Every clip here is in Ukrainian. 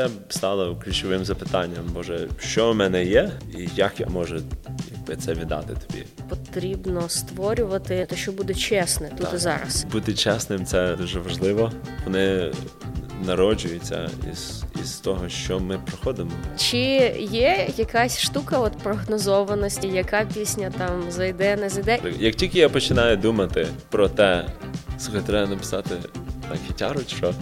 це стало ключовим запитанням. Боже, що в мене є, і як я можу якби це віддати тобі? Потрібно створювати те, що буде чесне тут так. і зараз. Бути чесним це дуже важливо. Вони народжуються із із того, що ми проходимо. Чи є якась штука от прогнозованості, яка пісня там зайде, не зайде? Як тільки я починаю думати про те, слухай, треба написати гітару, що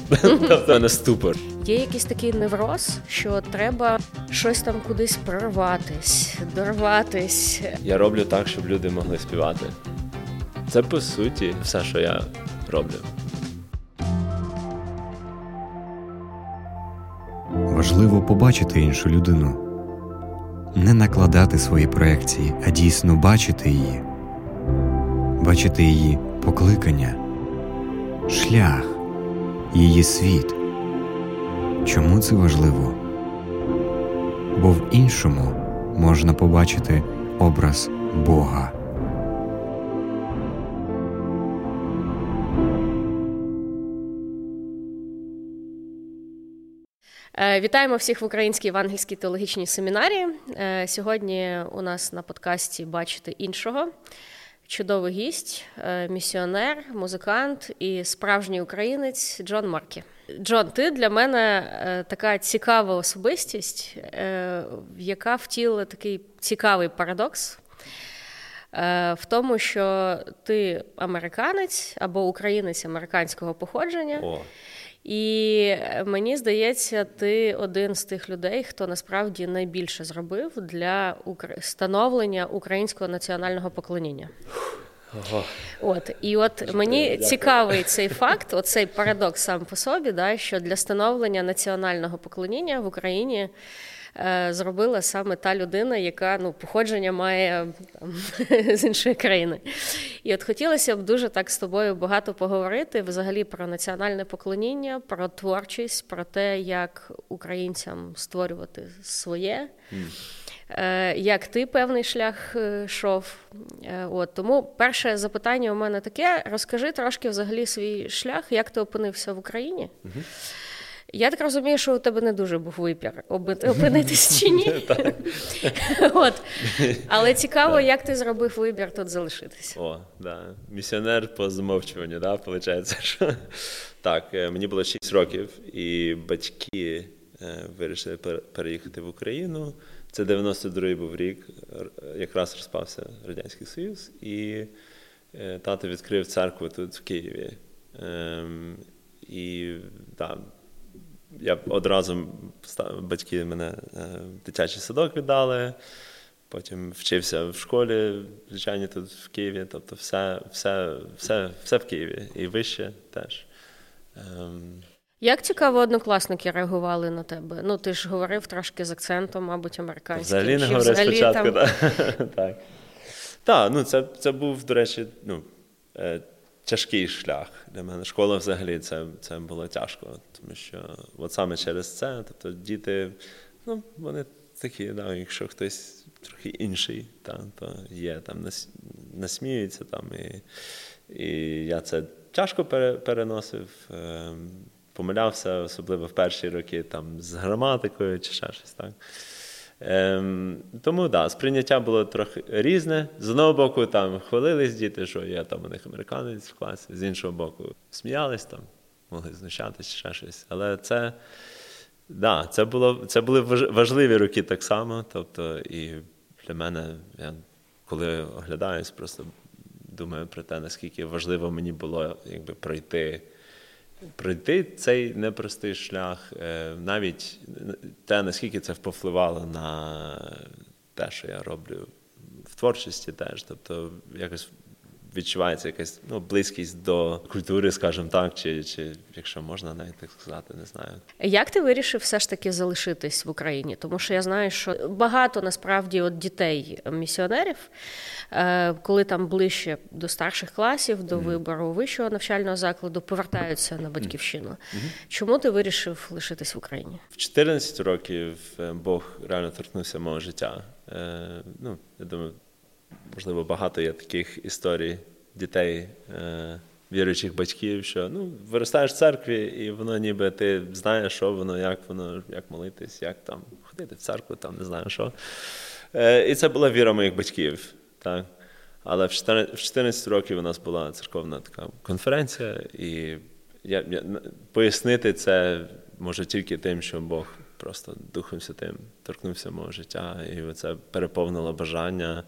тобто на ступор. Є якийсь такий невроз, що треба щось там кудись прорватись, дорватись. Я роблю так, щоб люди могли співати. Це по суті все, що я роблю. Важливо побачити іншу людину, не накладати свої проекції, а дійсно бачити її, бачити її покликання, шлях, її світ. Чому це важливо? Бо в іншому можна побачити образ Бога. Е, вітаємо всіх в українській евангельській теологічній семінарі. Е, сьогодні у нас на подкасті бачити іншого. Чудовий гість, е, місіонер, музикант і справжній українець Джон Маркі. Джон, ти для мене така цікава особистість, яка втілила такий цікавий парадокс. В тому, що ти американець або українець американського походження, О. І мені здається, ти один з тих людей, хто насправді найбільше зробив для становлення українського національного поклоніння. Ого. От і от мені Дякую. цікавий цей факт, оцей парадокс сам по собі, да, що для становлення національного поклоніння в Україні Е, зробила саме та людина, яка ну, походження має там, з іншої країни. І от хотілося б дуже так з тобою багато поговорити взагалі про національне поклоніння, про творчість, про те, як українцям створювати своє. Mm. Як ти певний шлях йшов? Е, От тому перше запитання у мене таке: розкажи трошки взагалі свій шлях, як ти опинився в Україні. Mm-hmm. Я так розумію, що у тебе не дуже був вибір опинитись чи ні. От. Але цікаво, як ти зробив вибір тут залишитися. О, да. Місіонер по замовчуванню, да, виходить. Що... Так, е, мені було 6 років, і батьки е, вирішили переїхати в Україну. Це 92-й був рік, якраз розпався Радянський Союз, і е, тато відкрив церкву тут в Києві. Ем, і так, я одразу батьки мене в е, дитячий садок віддали, потім вчився в школі, звичайно, тут в Києві. Тобто все все, все, все в Києві і вище теж. Ем... Як цікаво, однокласники реагували на тебе? Ну, ти ж говорив трошки з акцентом, мабуть, американським. Взагалі не говорив спочатку, там... так. Так, ну це це був, до речі, ну, е, тяжкий шлях для мене. Школа взагалі це це було тяжко, тому що от саме через це, тобто діти, ну, вони такі, да, якщо хтось трохи інший, та, то є там насміються там. І і я це тяжко переносив, е, помилявся, особливо в перші роки там з граматикою чи ще щось так. Ем, Тому да, сприйняття було трохи різне. З одного боку, там хвалились діти, що я там у них американець в класі, з іншого боку, сміялись там, могли знущатися, ще щось. Але це да, це, було, це були важливі роки так само. Тобто, і для мене, я коли оглядаюсь, просто думаю про те, наскільки важливо мені було якби пройти пройти цей непростий шлях, е, навіть те, наскільки це повпливало на те, що я роблю в творчості теж. Тобто, якось відчувається якась ну, близькість до культури, скажімо так, чи чи якщо можна навіть так сказати, не знаю. Як ти вирішив все ж таки залишитись в Україні? Тому що я знаю, що багато насправді от дітей місіонерів, е, коли там ближче до старших класів, до mm-hmm. вибору вищого навчального закладу, повертаються на батьківщину. Mm-hmm. Чому ти вирішив лишитись в Україні? В 14 років е, Бог реально торкнувся мого життя. Е, ну, я думаю можливо, багато є таких історій дітей, е, віруючих батьків, що ну, виростаєш в церкві, і воно ніби ти знаєш, що воно, як воно, як молитись, як там ходити в церкву, там не знаю що. Е, І це була віра моїх батьків. Так? Але в 14 років у нас була церковна така конференція, і я, я, пояснити це може тільки тим, що Бог просто Духом Святим торкнувся мого життя, і це переповнило бажання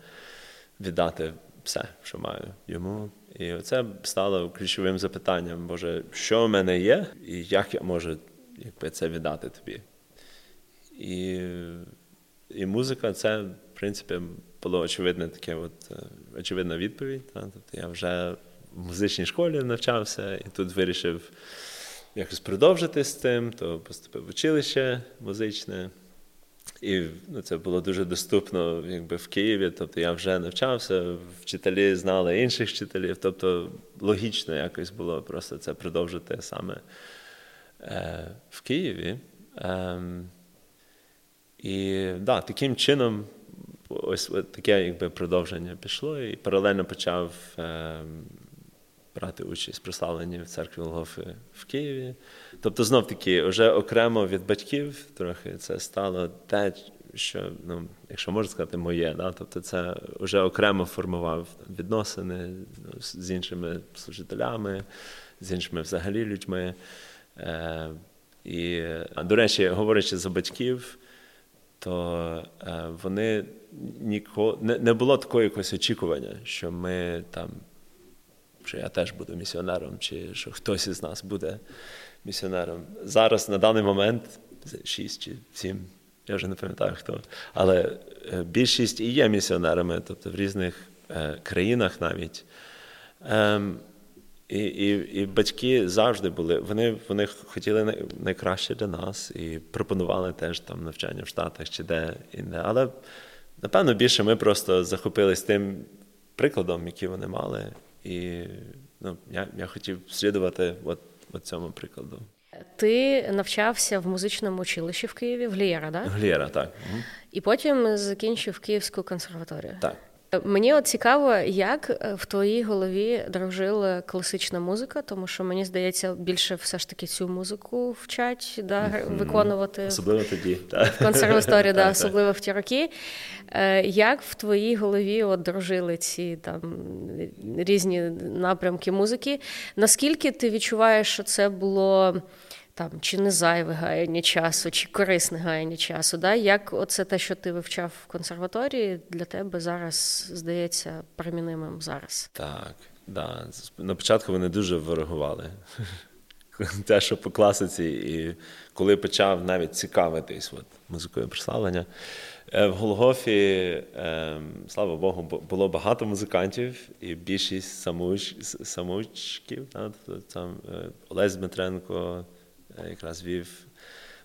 віддати все, що маю йому. І це стало ключовим запитанням, Боже, що в мене є, і як я можу якби, це віддати тобі. І і музика це, в принципі, було очевидне таке, от, е, очевидна відповідь. Та? Тобто я вже в музичній школі навчався і тут вирішив якось продовжити з цим, то поступив в училище музичне. І ну, це було дуже доступно якби, в Києві. Тобто я вже навчався, вчителі знали інших вчителів. Тобто логічно якось було просто це продовжити саме е, в Києві. Е, і да, таким чином, ось таке якби продовження пішло, і паралельно почав е, брати участь прославленні в церкві Лгофи в Києві. Тобто, знов таки, вже окремо від батьків трохи це стало те, що, ну, якщо можна сказати, моє. Да? Тобто, це вже окремо формував відносини ну, з іншими служителями, з іншими взагалі людьми. Е, І, до речі, говорячи за батьків то е, вони ніколи не було такого якогось очікування, що ми там, що я теж буду місіонером, чи що хтось із нас буде місіонером. Зараз на даний момент шість чи сім, я вже не пам'ятаю хто, але е, більшість і є місіонерами, тобто в різних е, країнах навіть. Ем, і і, і батьки завжди були, вони вони хотіли найкраще для нас і пропонували теж там навчання в Штатах чи де і не. Але напевно більше ми просто захопились тим прикладом, який вони мали. І ну, я я хотів слідувати от, от цьому прикладу. Ти навчався в музичному училищі в Києві, в Глієра, так? Глієра, так. І потім закінчив Київську консерваторію. Так. Мені от цікаво, як е, в твоїй голові дружила класична музика, тому що мені здається, більше все ж таки цю музику вчать да, виконувати особливо тоді в консерваторії, да, особливо в ті роки. Е, як в твоїй голові от дружили ці там різні напрямки музики? Наскільки ти відчуваєш, що це було? Там чи не зайве гаяння часу, чи корисне гаяння часу. Да? Як оце те, що ти вивчав в консерваторії, для тебе зараз здається примінимим зараз? Так, да. на початку вони дуже ворогували. Те, що по класиці, і коли почав навіть цікавитись от, музикою прославлення. Е, в Голгофі, ем, слава Богу, було багато музикантів, і більшість самуч, самучків. Там е, Олесь Дмитренко, якраз вів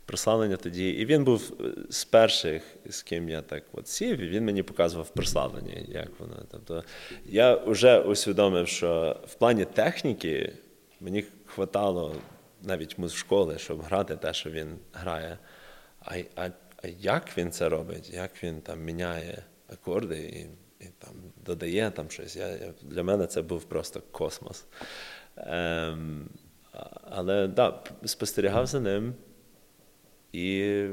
прославлення тоді. І він був е, з перших, з ким я так от сів, і він мені показував прославлення, як воно. Тобто я вже усвідомив, що в плані техніки мені хватало навіть школи, щоб грати те, що він грає. А а, а як він це робить? Як він там міняє акорди і і там додає там щось? Я, я, Для мене це був просто космос. Ем, але да, спостерігав за ним, і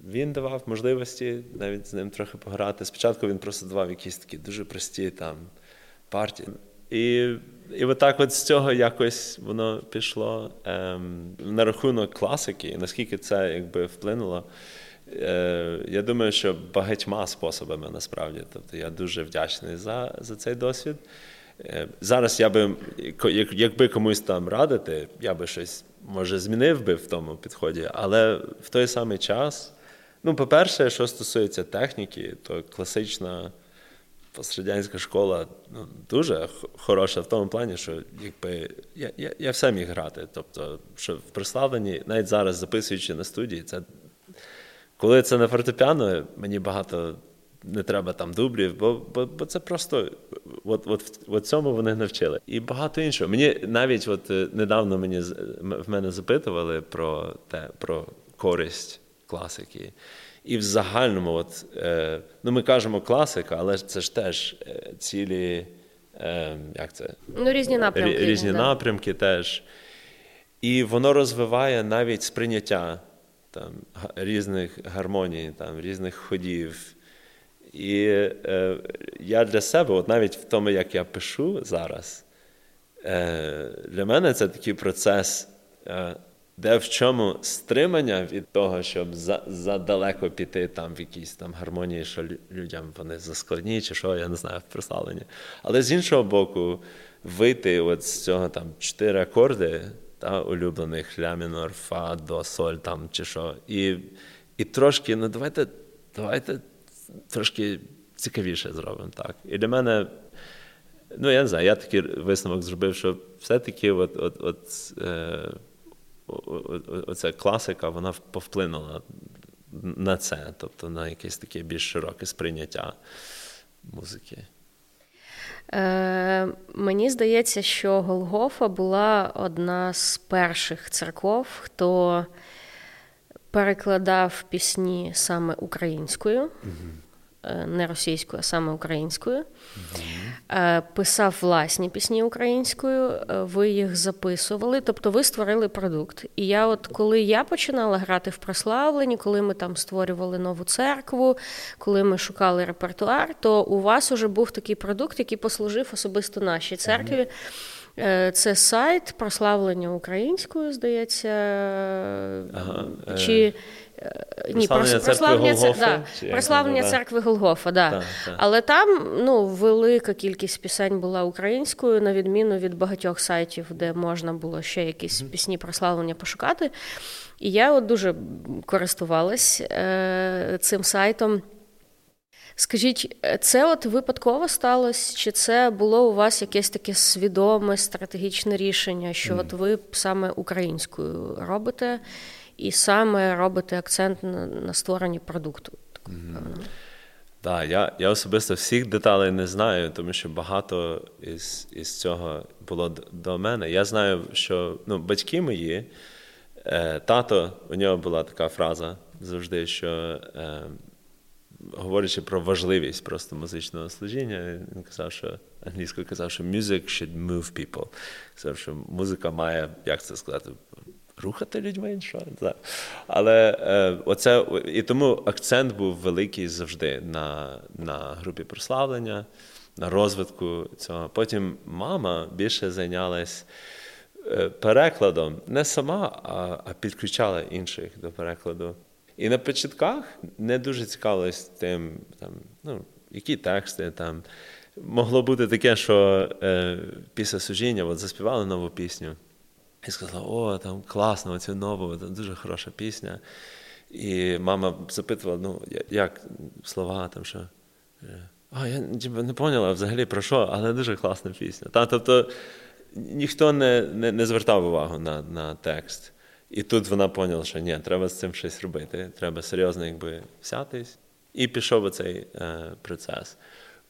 він давав можливості навіть з ним трохи пограти. Спочатку він просто давав якісь такі дуже прості там партії. І і отак от з цього якось воно пішло ем, на рахунок класики, наскільки це якби вплинуло. Е, Я думаю, що багатьма способами насправді. Тобто я дуже вдячний за, за цей досвід. Е, зараз я би, якби комусь там радити, я би щось може змінив би в тому підході, але в той самий час, ну, по-перше, що стосується техніки, то класична пострадянська школа ну, дуже хороша в тому плані, що якби я я, я все міг грати. Тобто, що в прославленні, навіть зараз записуючи на студії, це коли це на фортепіано, мені багато не треба там дублів, бо бо, бо це просто от, от, от цьому вони навчили. І багато іншого. Мені навіть от е, недавно мені в мене запитували про те, про користь класики. І в загальному, от, е, ну ми кажемо класика, але це ж теж е, цілі е, як це? Ну, різні напрямки. Різні, різні напрямки теж. І воно розвиває навіть сприйняття там, різних гармоній, там, різних ходів. І е, я для себе, от навіть в тому, як я пишу зараз, е, для мене це такий процес, е, де в чому стримання від того, щоб за, задалеко піти там в якійсь там гармонії, що людям вони заскладні, чи що, я не знаю, в прославленні. Але з іншого боку, вийти от з цього там чотири акорди та, улюблених ля мінор, фа, до, соль там чи що. І і трошки, ну давайте, давайте трошки цікавіше зробимо так. І для мене, ну я не знаю, я такий висновок зробив, що все-таки от, от, от, е, оця класика вона повплинула на це, тобто на якесь таке більш широке сприйняття музики. Е, Мені здається, що Голгофа була одна з перших церков, хто перекладав пісні саме українською. Е, не російською, а саме українською. Mm-hmm. Писав власні пісні українською, е, ви їх записували, тобто ви створили продукт. І я, от коли я починала грати в прославленні, коли ми там створювали нову церкву, коли ми шукали репертуар, то у вас уже був такий продукт, який послужив особисто нашій церкві. Mm-hmm. Це сайт прославлення українською, здається. Ага. Чи ні, прославлення церкви Голгофа, да, прославлення церкви Голгофа, да. Так, так. Але там ну, велика кількість пісень була українською, на відміну від багатьох сайтів, де можна було ще якісь пісні прославлення пошукати. І я от дуже користувалась е, цим сайтом. Скажіть, це от випадково сталося, чи це було у вас якесь таке свідоме стратегічне рішення, що mm. от ви саме українською робите? і саме робити акцент на на створенні продукту. Так, я я особисто всіх деталей не знаю, тому що багато із із цього було до мене. Я знаю, що ну, батьки мої, е, тато, у нього була така фраза завжди, що е, говорячи про важливість просто музичного служіння, він казав, що англійською казав, що music should move people. Казав, що музика має, як це сказати, рухати людьми, що не Але е, оце і тому акцент був великий завжди на, на групі прославлення, на розвитку цього. Потім мама більше зайнялась. Е, перекладом не сама, а підключала інших до перекладу. І на початках не дуже цікавилась тим, там, ну, які тексти там. Могло бути таке, що е, після служіння от заспівали нову пісню. І сказала, о, там класно, оцю нову, там дуже хороша пісня. І мама запитувала, ну, як слова, там що. А, я не поняла взагалі про що, але дуже класна пісня. Та, Тобто ніхто не не, не звертав увагу на на текст. І тут вона поняла, що ні, треба з цим щось робити, треба серйозно якби взятись. І пішов оцей е, процес.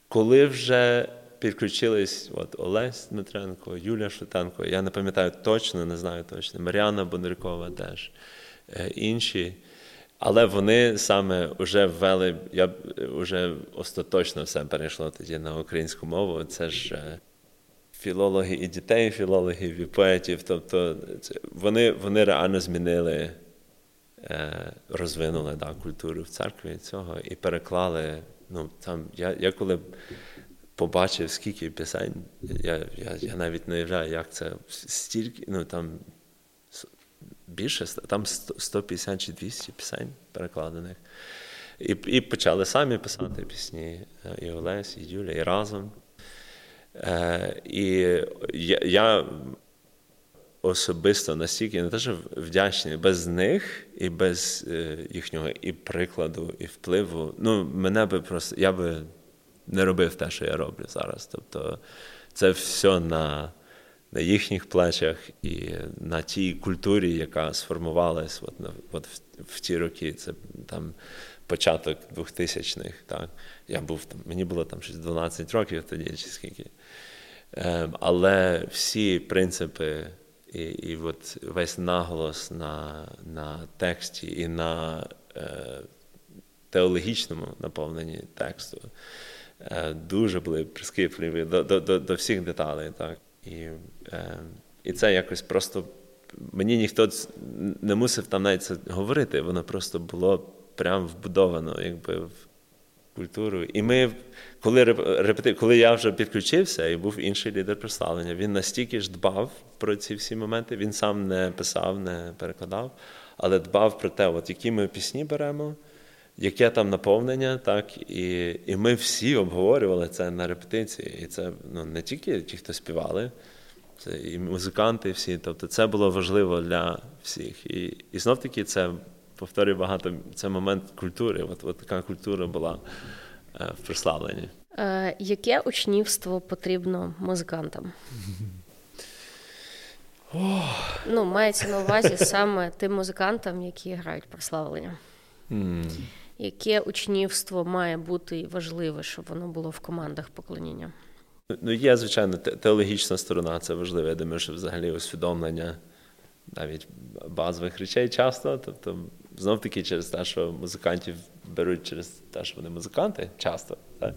Коли вже підключились от Олесь Дмитренко, Юлія Шутенко, я не пам'ятаю точно, не знаю точно, Мар'яна Бондаркова теж е, інші. Але вони саме вже ввели, я вже остаточно все перейшло тоді на українську мову. Це ж е, філологи і дітей, філологів і поетів. Тобто вони вони реально змінили, е, розвинули да, культуру в церкві цього і переклали. Ну, там, Я я коли побачив, скільки пісень. Я я, я навіть не уявляю, як це стільки, ну там більше, там 150 чи 200 пісень перекладених. І і почали самі писати пісні, е, і Олесь, і Юля, і разом. Е, І я я особисто настільки не те, що вдячний без них і без е, їхнього і прикладу, і впливу. Ну, мене би просто я би не робив те, що я роблю зараз. Тобто це все на на їхніх плечах і на тій культурі, яка сформувалась от, от в, в ті роки. Це там початок 2000-х. Так? Я був там, Мені було там щось 12 років тоді, чи скільки. Ем, але всі принципи. І і от весь наголос на на тексті і на е, теологічному наповненні тексту е, дуже були прискіпливі до до, до, до всіх деталей. Так? І, е, І це якось просто мені ніхто не мусив там навіть це говорити, воно просто було прям вбудовано якби, в культуру. І ми, коли репети... коли я вже підключився і був інший лідер прославлення, він настільки ж дбав про ці всі моменти, він сам не писав, не перекладав, але дбав про те, от які ми пісні беремо. Яке там наповнення, так, і і ми всі обговорювали це на репетиції. І це ну, не тільки ті, хто співали, це і музиканти всі. Тобто це було важливо для всіх. І і знов таки це повторюю багато, це момент культури. От, от така культура була е, в прославленні. Е, Яке учнівство потрібно музикантам? Ну, мається на увазі саме тим музикантам, які грають прославлення. Mm. Яке учнівство має бути важливе, щоб воно було в командах поклоніння? Ну, є, звичайно, теологічна сторона, це важливо. Я думаю, що взагалі усвідомлення навіть базових речей часто. Тобто, знов таки через те, що музикантів беруть через те, що вони музиканти часто, так?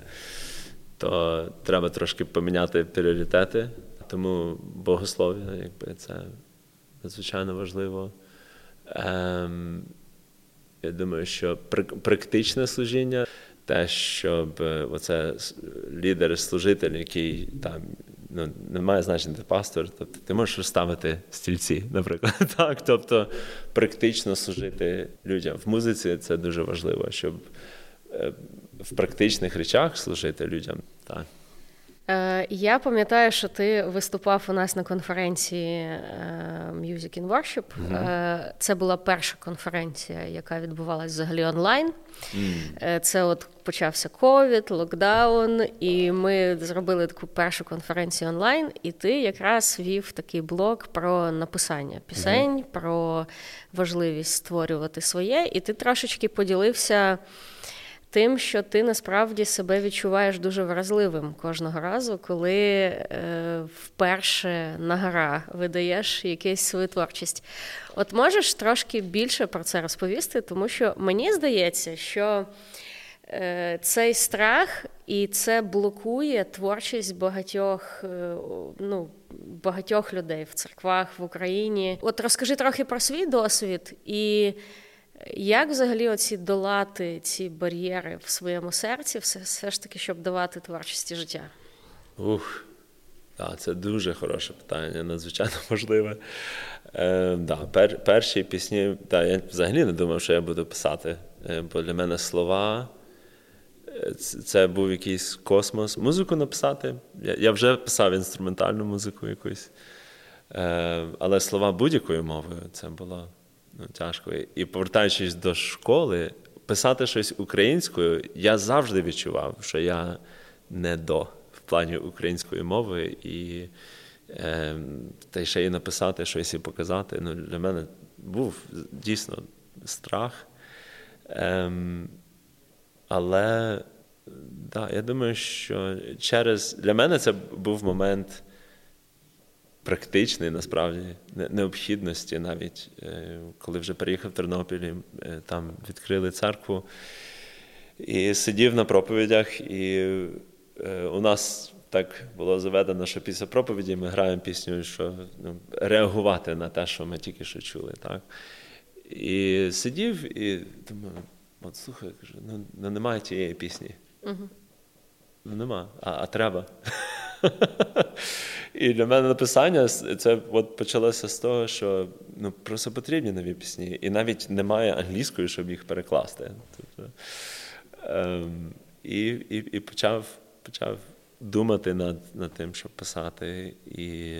то треба трошки поміняти пріоритети. Тому богослов'я, якби це надзвичайно важливо. Ем, Я думаю, що практичне служіння те, щоб е, оце лідер, служитель, який там ну, не має значення ти пастор, тобто ти можеш розставити стільці, наприклад. Так, Тобто практично служити людям. В музиці це дуже важливо, щоб е, в практичних речах служити людям. Так. Е, я пам'ятаю, що ти виступав у нас на конференції е, Music in Worship. Mm-hmm. Це була перша конференція, яка відбувалася взагалі онлайн. Mm. Це от почався ковід, локдаун, і ми зробили таку першу конференцію онлайн. І ти якраз вів такий блог про написання пісень, mm-hmm. про важливість створювати своє, і ти трошечки поділився тим, що ти насправді себе відчуваєш дуже вразливим кожного разу, коли е, вперше на гора видаєш якусь свою творчість. От можеш трошки більше про це розповісти, тому що мені здається, що е, цей страх і це блокує творчість багатьох, е, ну, багатьох людей в церквах в Україні. От розкажи трохи про свій досвід і. Як взагалі оці долати ці бар'єри в своєму серці, все все ж таки, щоб давати творчості життя? Ух, да, це дуже хороше питання, надзвичайно важливе. Е, да, пер, Перші пісні, да, я взагалі не думав, що я буду писати, е, бо для мене слова. Е, це був якийсь космос. Музику написати. Я я вже писав інструментальну музику якусь. Е, але слова будь-якою мовою це було ну, тяжко. І повертаючись до школи, писати щось українською, я завжди відчував, що я не до в плані української мови, і е, та ще й написати щось і показати. Ну, Для мене був дійсно страх. Е, але да, я думаю, що через для мене це був момент практичний насправді необхідності, навіть е, коли вже переїхав в Тернопіль, е, там відкрили церкву і сидів на проповідях, і е, у нас. Так було заведено, що після проповіді ми граємо пісню, що ну, реагувати на те, що ми тільки що чули. Так? І сидів і думаю, от слухай, кажу, ну, ну немає тієї пісні. Угу. Ну нема, а, а треба. І для мене написання це от почалося з того, що ну, просто потрібні нові пісні. І навіть немає англійської, щоб їх перекласти. Тобто, ем, І і, і почав почав думати над над тим, щоб писати. І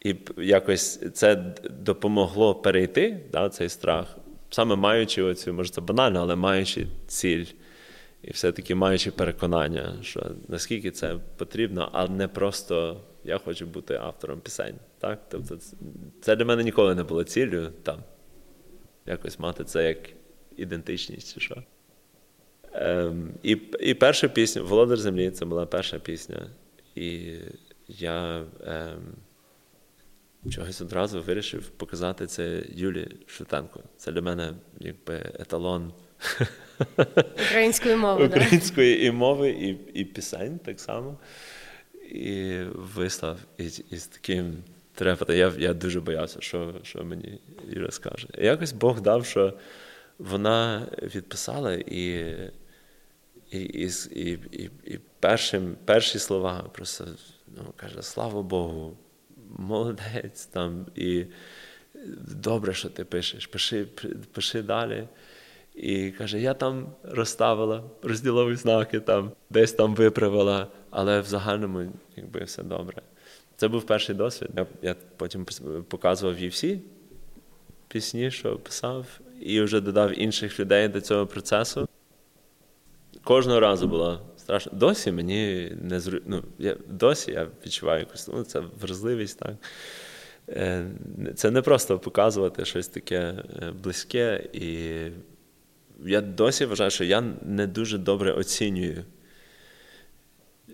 і якось це допомогло перейти, да, цей страх, саме маючи оцю, може це банально, але маючи ціль. І все-таки маючи переконання, що наскільки це потрібно, а не просто я хочу бути автором пісень. Так? Тобто Це для мене ніколи не було ціллю там, якось мати це як ідентичність чи що. Ем, І і перша пісня Володар Землі це була перша пісня. І я ем, чогось одразу вирішив показати це Юлі Шутенко. Це для мене якби еталон Української мови. Української і мови, і і пісень так само. І вислав із, із таким трепетом. Я я дуже боявся, що що мені Іра скаже. Якось Бог дав, що вона відписала і і, і, і, і, і першим, перші слова просто ну, каже: Слава Богу, молодець там. і добре, що ти пишеш, пиши, пиши далі. І каже, я там розставила розділові знаки, там, десь там виправила, але в загальному якби все добре. Це був перший досвід. Я я потім показував їй всі пісні, що писав, і вже додав інших людей до цього процесу. Кожного разу було страшно. Досі мені не зру... ну, я, Досі я відчуваю якусь ну, це вразливість. так. Е, це не просто показувати щось таке е, близьке, і я досі вважаю, що я не дуже добре оцінюю, е,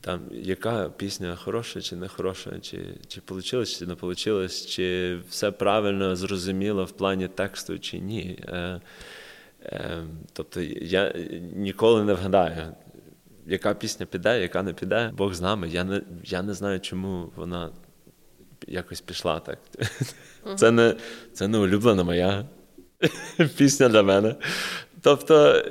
там, яка пісня хороша чи не хороша, чи чи вийшло, чи не вийшло, чи все правильно зрозуміло в плані тексту, чи ні. Е, е, Тобто я ніколи не вгадаю, яка пісня піде, яка не піде, Бог з нами. Я не, Я не знаю, чому вона якось пішла так. Це не це не улюблена моя пісня для мене. Тобто,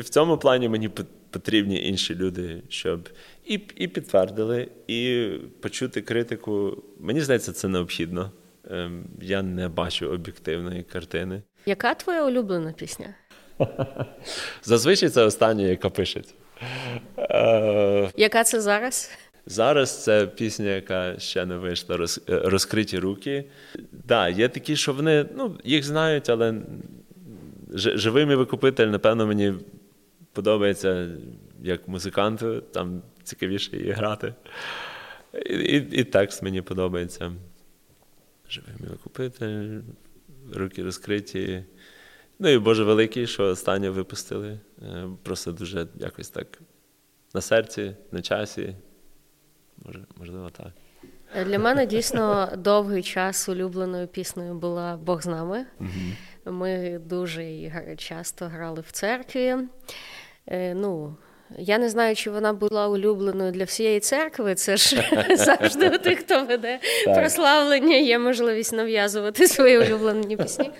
в цьому плані мені потрібні інші люди, щоб і і підтвердили, і почути критику. Мені здається, це необхідно. Ем, я не бачу об'єктивної картини. Яка твоя улюблена пісня? Зазвичай це остання, яка пишеться. Яка це зараз? Зараз це пісня, яка ще не вийшла, е, розкриті руки. Так, да, є такі, що вони ну, їх знають, але живий викупитель, напевно, мені подобається як музиканту, там цікавіше її грати. І, і, і текст мені подобається. Живий викупитель, руки розкриті. Ну і Боже великий, що останнє випустили. Е, просто дуже якось так на серці, на часі. Можливо, так. Для мене дійсно довгий час улюбленою піснею була Бог з нами. Ми дуже часто грали в церкві. Е, ну, я не знаю, чи вона була улюбленою для всієї церкви. Це ж завжди у тих, хто веде прославлення, є можливість нав'язувати свої улюблені пісні.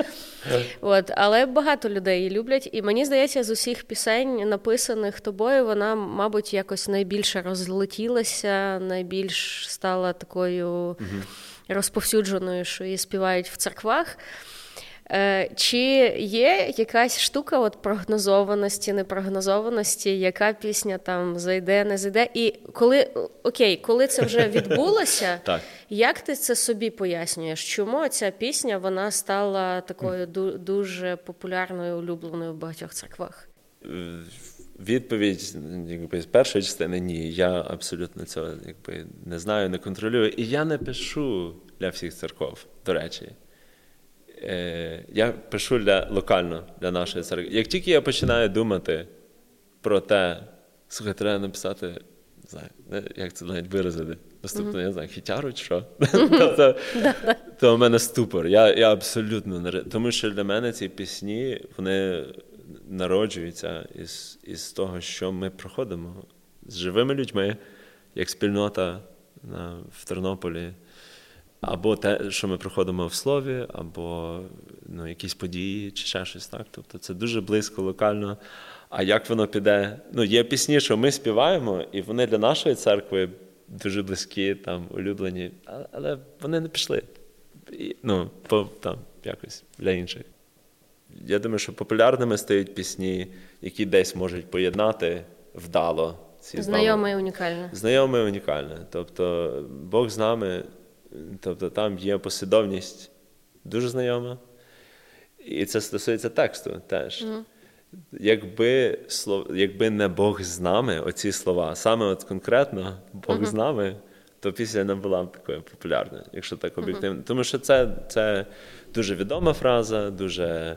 От, Але багато людей її люблять. І мені здається, з усіх пісень, написаних тобою, вона, мабуть, якось найбільше розлетілася, найбільш стала такою розповсюдженою, що її співають в церквах. Е, чи є якась штука от прогнозованості, непрогнозованості, яка пісня там зайде, не зайде? І коли окей, коли це вже відбулося, як ти це собі пояснюєш? Чому ця пісня вона стала такою дуже популярною, улюбленою в багатьох церквах? Е, відповідь якби, з першої частини ні. Я абсолютно цього якби, не знаю, не контролюю. І я не пишу для всіх церков, до речі. Е, я пишу для локально для нашої церкви. Як тільки я починаю думати про те, слухай, треба написати, не знаю, як це навіть виразити, наступно, mm-hmm. я знаю, хітяру чи що, то, то в мене ступор. Я я абсолютно не тому, що для мене ці пісні вони народжуються із, із того, що ми проходимо з живими людьми, як спільнота в Тернополі. Або те, що ми проходимо в слові, або ну, якісь події, чи ще щось так. Тобто це дуже близько, локально. А як воно піде? Ну, є пісні, що ми співаємо, і вони для нашої церкви дуже близькі, там, улюблені, але вони не пішли. І, Ну, по, там, якось для інших. Я думаю, що популярними стають пісні, які десь можуть поєднати вдало. ці Знайоме і унікальне. Знайоме і унікальне. Тобто Бог з нами. Тобто там є послідовність дуже знайома, і це стосується тексту теж. Mm. Якби якби не Бог з нами, оці слова, саме от конкретно Бог mm-hmm. з нами, то після не була б такою популярною, якщо так об'єктивно. Mm-hmm. Тому що це це дуже відома фраза, дуже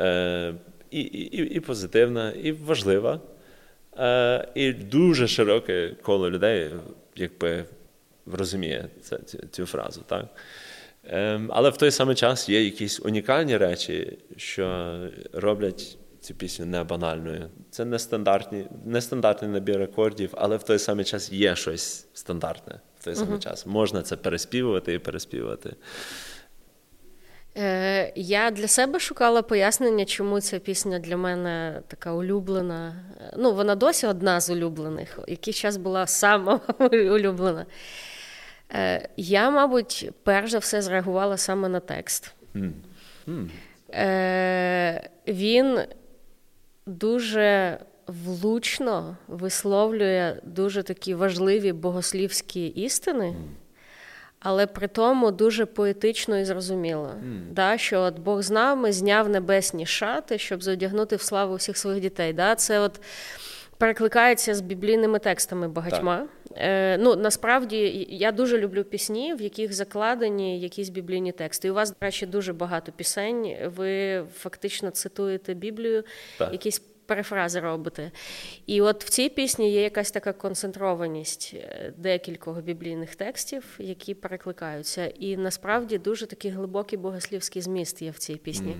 е, і, і, і позитивна, і важлива, е, і дуже широке коло людей, якби розуміє це, цю, цю фразу. Так? Ем, але в той самий час є якісь унікальні речі, що роблять цю пісню не банальною. Це нестандартні, нестандартний набір акордів, але в той самий час є щось стандартне в той самий uh-huh. час. Можна це переспівувати і переспівати. Е, Я для себе шукала пояснення, чому ця пісня для мене така улюблена. Ну, вона досі одна з улюблених, який час була сама улюблена. Е, Я, мабуть, перш за все зреагувала саме на текст. Mm. Mm. Е, Він дуже влучно висловлює дуже такі важливі богослівські істини, але при тому дуже поетично і зрозуміло. Mm. Да, Що от Бог з нами зняв небесні шати, щоб задягнути в славу всіх своїх дітей. Да, Це от перекликається з біблійними текстами багатьма. Е, Ну насправді я дуже люблю пісні, в яких закладені якісь біблійні тексти. І у вас, до речі, дуже багато пісень. Ви фактично цитуєте Біблію, так. якісь перефрази робите. І от в цій пісні є якась така концентрованість е, декількох біблійних текстів, які перекликаються. І насправді дуже такий глибокий богослівський зміст є в цій пісні.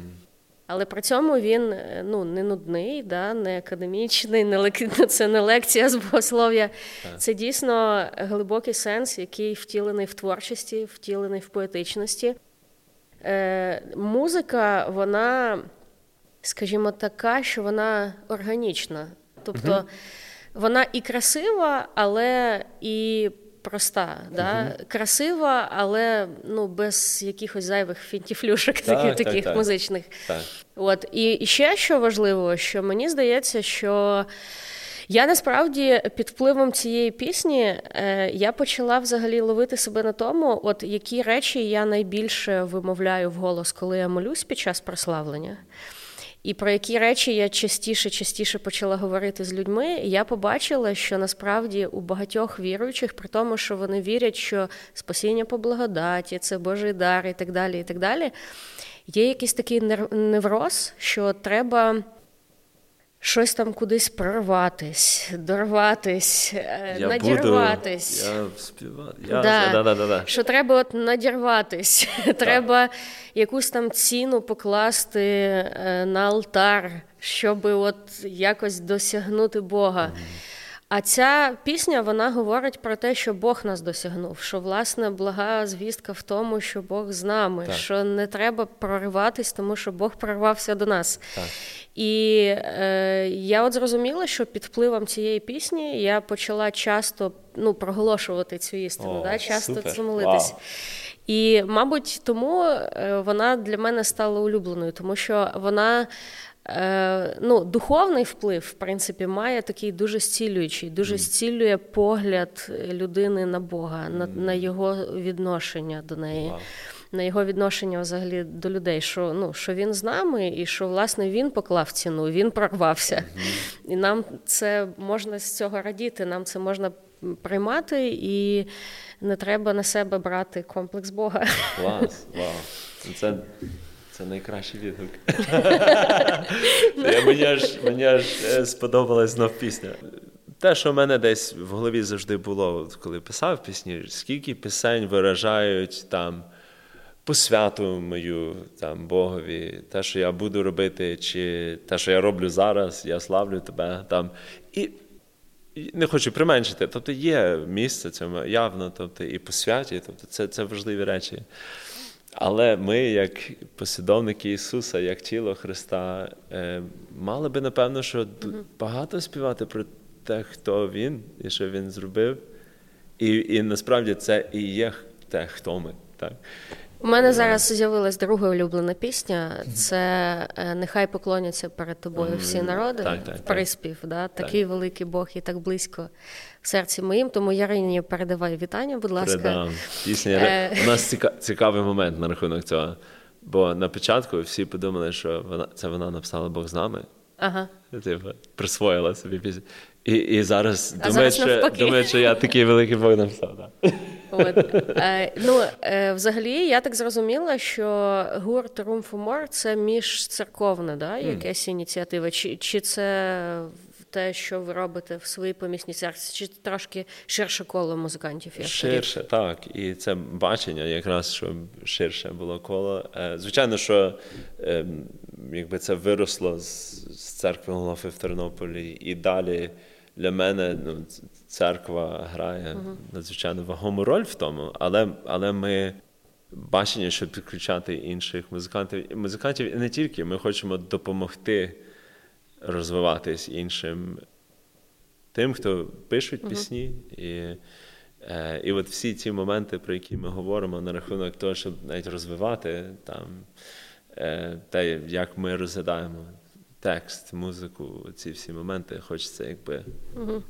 Але при цьому він е, ну, не нудний, да, не академічний, не лек... це не лекція з богослов'я. Це дійсно глибокий сенс, який втілений в творчості, втілений в поетичності. Е, Музика, вона, скажімо, така, що вона органічна. Тобто угу. вона і красива, але і проста, да? Угу. красива, але ну, без якихось зайвих фінтіфлюшок так, таких, так, таких так. музичних. От. І, і ще що важливо, що мені здається, що. Я насправді під впливом цієї пісні е, я почала взагалі ловити себе на тому, от які речі я найбільше вимовляю в голос, коли я молюсь під час прославлення. І про які речі я частіше частіше почала говорити з людьми, я побачила, що насправді у багатьох віруючих, при тому, що вони вірять, що спасіння по благодаті, це Божий дар і так далі, і так далі, є якийсь такий невроз, що треба щось там кудись прорватись, дорватись, е, я надірватись. Буду, я співати. Я... Да. Да, да, да, Що треба от надірватись, треба якусь там ціну покласти е, на алтар, щоб от якось досягнути Бога. А ця пісня вона говорить про те, що Бог нас досягнув. Що власне блага звістка в тому, що Бог з нами, так. що не треба прориватись, тому що Бог прорвався до нас. Так. І е, я от зрозуміла, що під впливом цієї пісні я почала часто ну, проголошувати цю істину, О, да, часто супер. це молитись. І, мабуть, тому е, вона для мене стала улюбленою, тому що вона. Е, ну, Духовний вплив, в принципі, має такий дуже зцілюючий, дуже зцілює погляд людини на Бога, на на його відношення до неї, wow. На його відношення взагалі до людей, що ну, що він з нами, і що власне він поклав ціну, він прорвався. І нам це можна з цього радіти, нам це можна приймати, і не треба на себе брати комплекс Бога. Клас, вау. Це це найкращий відгук. Мені аж мені аж е, сподобалась знов пісня. Те, що в мене десь в голові завжди було, коли писав пісні, скільки пісень виражають там посвяту мою там Богові, те, що я буду робити, чи те, що я роблю зараз, я славлю тебе там. І не хочу применшити. Тобто є місце цьому явно, тобто і посвяті, тобто це, це важливі речі. Але ми, як послідовники Ісуса, як тіло Христа, е, мали би, напевно, що багато співати про те, хто Він і що Він зробив. І і насправді це і є те, хто ми. Так? У мене зараз з'явилась друга улюблена пісня. Це е, Нехай поклоняться перед тобою всі народи. Так, так, Приспів. Да? Такий великий Бог і так близько в серці моїм. Тому Ярині передавай вітання, будь ласка. Передам. Пісня. Е, У нас цікавий момент на рахунок цього. Бо на початку всі подумали, що вона це вона написала Бог з нами. Ага. Типу, присвоїла собі пісню. І і зараз думаю, що, думаю, що я такий великий Бог написав. Да. От. Е, ну, е, Взагалі, я так зрозуміла, що гурт Room for More – це міжцерковна да, якась ініціатива, чи чи це те, що ви робите в своїй помісній церкві, чи трошки ширше коло музикантів? і Ширше, так. І це бачення, якраз щоб ширше було коло. Е, звичайно, що ем, якби це виросло з церкви Голофи в Тернополі, і далі для мене ну, церква грає надзвичайно вагому роль в тому, але але ми бачення, щоб підключати інших музикантів. Музикантів і не тільки ми хочемо допомогти розвиватись іншим тим, хто пишуть пісні. І е, і от всі ці моменти, про які ми говоримо, на рахунок того, щоб навіть розвивати там е, те, як ми розглядаємо текст, музику, ці всі моменти, хочеться якби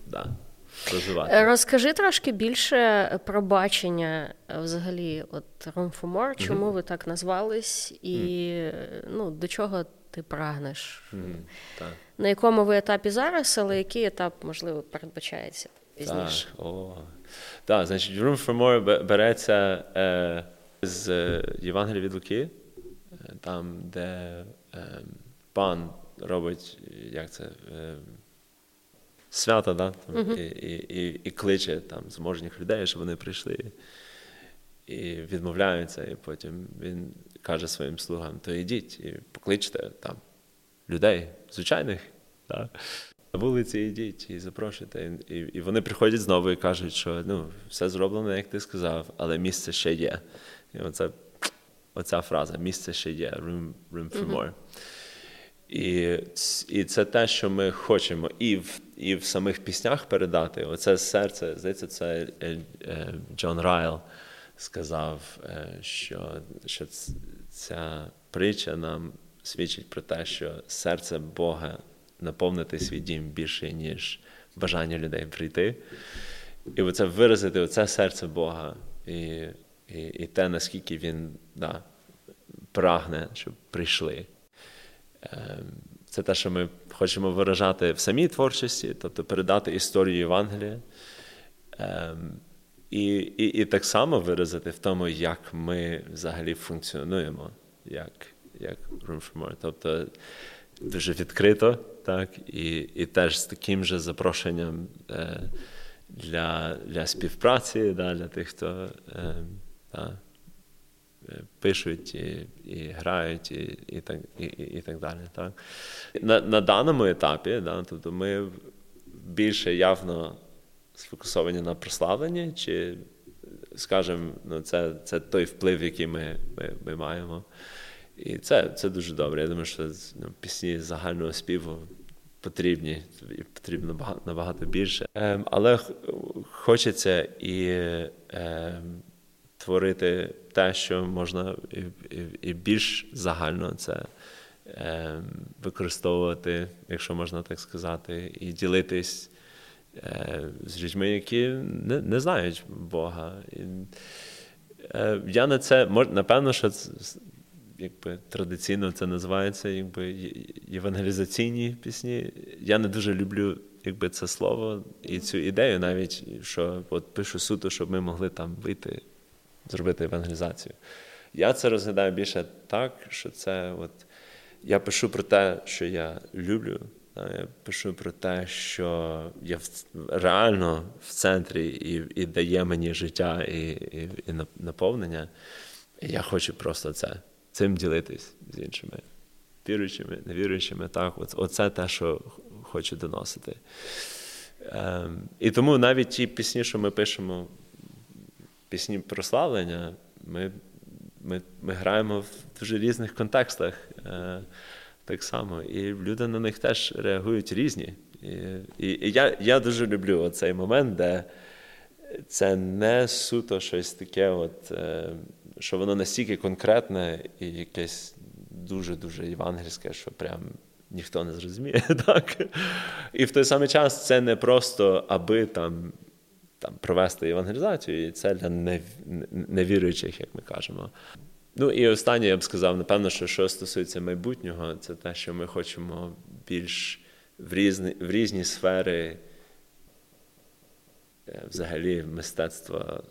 да, розвивати. Е, розкажи трошки більше про бачення взагалі от Room for More, чому угу. ви так назвались, і угу. ну, до чого ти прагнеш? Так. На якому ви етапі зараз, але який етап, можливо, передбачається пізніше? Так, о. Так, значить, Room for More береться е, з Євангелія від Луки, е, там, де е, пан робить, як це, е, свята, да? Там, uh-huh. і, і, і кличе там зможних людей, щоб вони прийшли. І відмовляються, і потім він каже своїм слугам: то йдіть і покличте там людей, звичайних, да? на вулиці йдіть і запрошуйте. І і вони приходять знову і кажуть, що ну, все зроблено, як ти сказав, але місце ще є. І оце, оця фраза місце ще є, room, room for more. Mm-hmm. І і це те, що ми хочемо і в і в самих піснях передати. Оце серце, здається, це е, е, Джон Райл сказав, е, що що ця притча нам свідчить про те, що серце Бога наповнити свій дім більше, ніж бажання людей прийти. І оце виразити оце серце Бога і і, і те, наскільки він да, прагне, щоб прийшли. Ем, це те, що ми хочемо виражати в самій творчості, тобто передати історію Євангелія. Ем, і і, і так само виразити в тому, як ми взагалі функціонуємо, як як Room for More. Тобто дуже відкрито, так, і і теж з таким же запрошенням е, для для співпраці, да, для тих, хто е, пишуть і і грають, і і, так і, і так далі. Так. На на даному етапі да, тобто ми більше явно сфокусовані на прославленні, чи, скажімо, ну, це це той вплив, який ми ми, ми маємо. І це це дуже добре. Я думаю, що ну, пісні загального співу потрібні, потрібно набагато, набагато більше. Ем, Але хочеться і ем, творити те, що можна і, і, і більш загально це е, використовувати, якщо можна так сказати, і ділитись е, з людьми, які не не знають Бога. І, е, Я на це напевно, що якби традиційно це називається якби євангелізаційні пісні. Я не дуже люблю якби це слово і цю ідею, навіть що от пишу суто, щоб ми могли там вийти зробити евангелізацію. Я це розглядаю більше так, що це от я пишу про те, що я люблю. Я пишу про те, що я реально в центрі і і дає мені життя і і, і наповнення. І я хочу просто це, цим ділитись з іншими віруючими, невіруючими. Так, Оце те, що хочу доносити. Ем, І тому навіть ті пісні, що ми пишемо пісні прославлення, ми ми, ми граємо в дуже різних контекстах е, так само. І люди на них теж реагують різні. І і, і я я дуже люблю цей момент, де це не суто щось таке, от, е, що воно настільки конкретне і якесь дуже-дуже євангельське, що прям. Ніхто не зрозуміє, так? І в той самий час це не просто аби там там, провести евангелізацію, і це для невіруючих, як ми кажемо. Ну і останнє я б сказав, напевно, що що стосується майбутнього, це те, що ми хочемо більш в різні, в різні сфери е, взагалі мистецтва,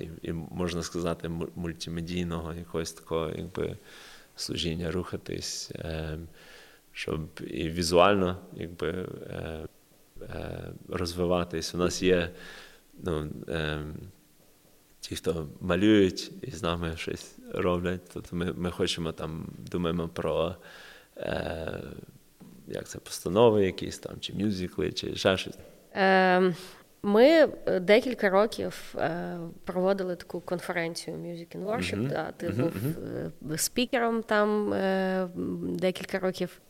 і, і можна сказати, мультимедійного якогось такого якби, служіння рухатись, е, щоб і візуально якби, е, розвиватись. У нас є ну, ті, хто малюють і з нами щось роблять. Тобто ми ми хочемо там, думаємо про е, як це, постанови якісь там, чи мюзикли, чи ще щось. Е, ми декілька років е, проводили таку конференцію Music in Worship. Mm-hmm. Да, Ти mm-hmm. був спікером там е, декілька років.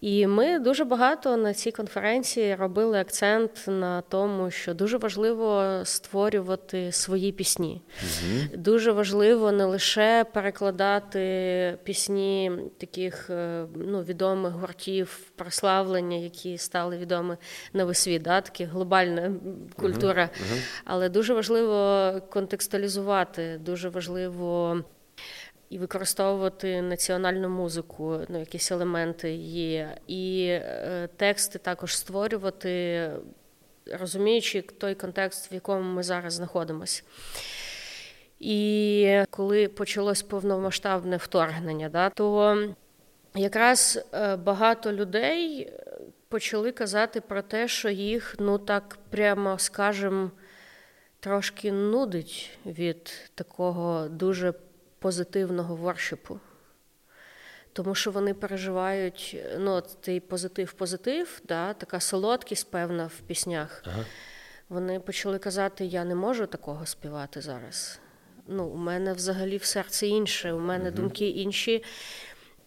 І ми дуже багато на цій конференції робили акцент на тому, що дуже важливо створювати свої пісні. Угу. Дуже важливо не лише перекладати пісні таких е, ну, відомих гуртів прославлення, які стали відомі на весь світ, да? такі глобальна культура, угу. але дуже важливо контекстуалізувати, дуже важливо і використовувати національну музику, ну якісь елементи її, і е, тексти також створювати, розуміючи той контекст, в якому ми зараз знаходимося. І коли почалось повномасштабне вторгнення, да, то якраз е, багато людей почали казати про те, що їх, ну так прямо скажем, трошки нудить від такого дуже позитивного воршипу. Тому що вони переживають ну, цей позитив-позитив, да, така солодкість, певна в піснях. Ага. Вони почали казати: я не можу такого співати зараз. Ну, У мене взагалі в серці інше, у мене угу. думки інші.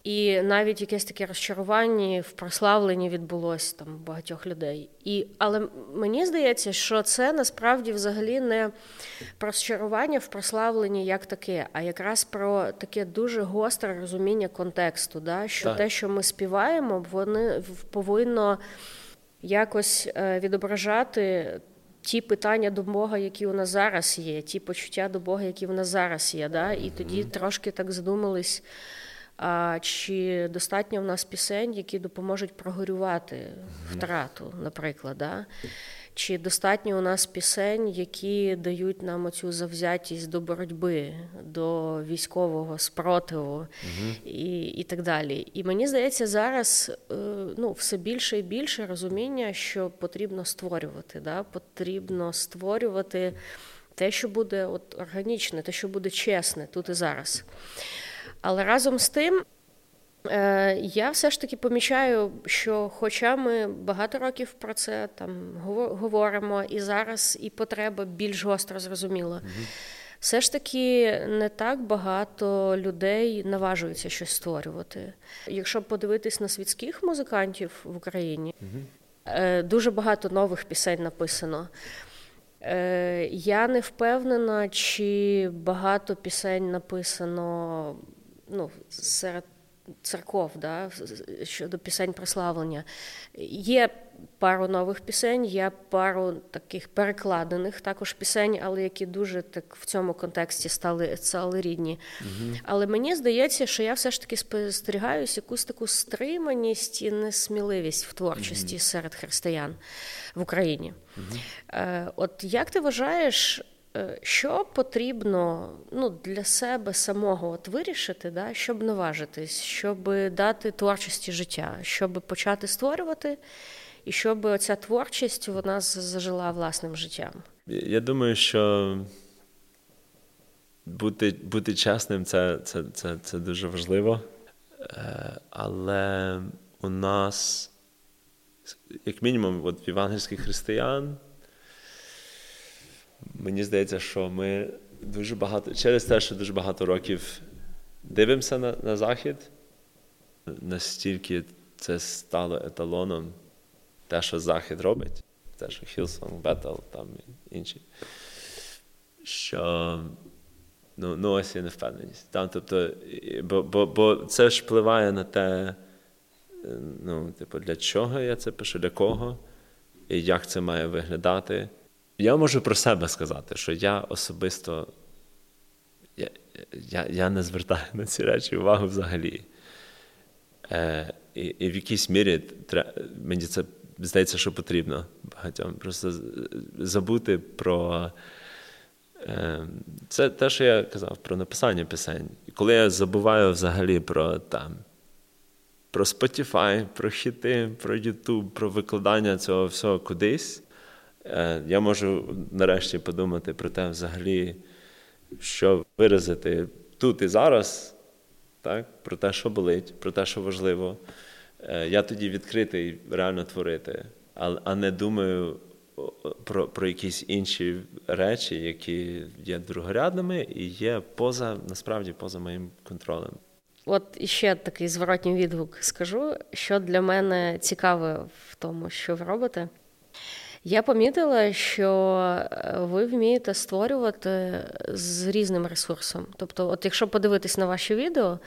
І навіть якесь таке розчарування в прославленні відбулося там багатьох людей. І, Але мені здається, що це насправді взагалі не про розчарування в прославленні як таке, а якраз про таке дуже гостре розуміння контексту. Да? Що так. те, що ми співаємо, вони повинно якось е, відображати. Ті питання до Бога, які у нас зараз є, ті почуття до Бога, які в нас зараз є. Да? І тоді mm-hmm. трошки так задумались. А чи достатньо в нас пісень, які допоможуть прогорювати втрату, наприклад? Да? Чи достатньо у нас пісень, які дають нам оцю завзятість до боротьби, до військового спротиву угу. і і так далі? І мені здається, зараз е, ну, все більше і більше розуміння, що потрібно створювати. Да? Потрібно створювати те, що буде от органічне, те, що буде чесне тут і зараз. Але разом з тим. Е, я все ж таки помічаю, що, хоча ми багато років про це там говоримо, і зараз і потреба більш гостро зрозуміла, угу. все ж таки не так багато людей наважуються щось створювати. Якщо подивитись на світських музикантів в Україні, угу. дуже багато нових пісень написано. Е, я не впевнена, чи багато пісень написано ну, серед церков да, щодо пісень прославлення. Є пару нових пісень, є пару таких перекладених також пісень, але які дуже так в цьому контексті стали стали рідні. Угу. Але мені здається, що я все ж таки спостерігаюся якусь таку стриманість і несміливість в творчості угу. серед християн в Україні. Угу. От як ти вважаєш? Е, що потрібно ну, для себе самого от вирішити, да, щоб наважитись, щоб дати творчості життя, щоб почати створювати, і щоб ця творчість вона зажила власним життям? Я думаю, що бути бути чесним це, це, це, це дуже важливо. Е, але у нас, як мінімум, от в євангельських християн. Мені здається, що ми дуже багато через те, що дуже багато років дивимося на на Захід, настільки це стало еталоном, те, що Захід робить, те, що Хілсон, Бетел там інші. Що ну, ну ось є невпевненість. Там, тобто, Бо бо, бо це ж впливає на те, ну, типу, для чого я це пишу, для кого, і як це має виглядати. Я можу про себе сказати, що я особисто я я, я не звертаю на ці речі увагу взагалі. Е, І і в якійсь мірі мені це здається, що потрібно багатьом. Просто забути про е, це те, що я казав, про написання пісень. Коли я забуваю взагалі про там про Spotify, про хіти, про YouTube, про викладання цього всього кудись. Е, я можу нарешті подумати про те, взагалі, що виразити тут і зараз, так? про те, що болить, про те, що важливо. Е, я тоді відкритий реально творити, а не думаю про про якісь інші речі, які є другорядними і є поза насправді поза моїм контролем. От іще такий зворотній відгук скажу, що для мене цікаве в тому, що ви робите. Я помітила, що е, ви вмієте створювати з різним ресурсом. Тобто, от якщо подивитись на ваші відео,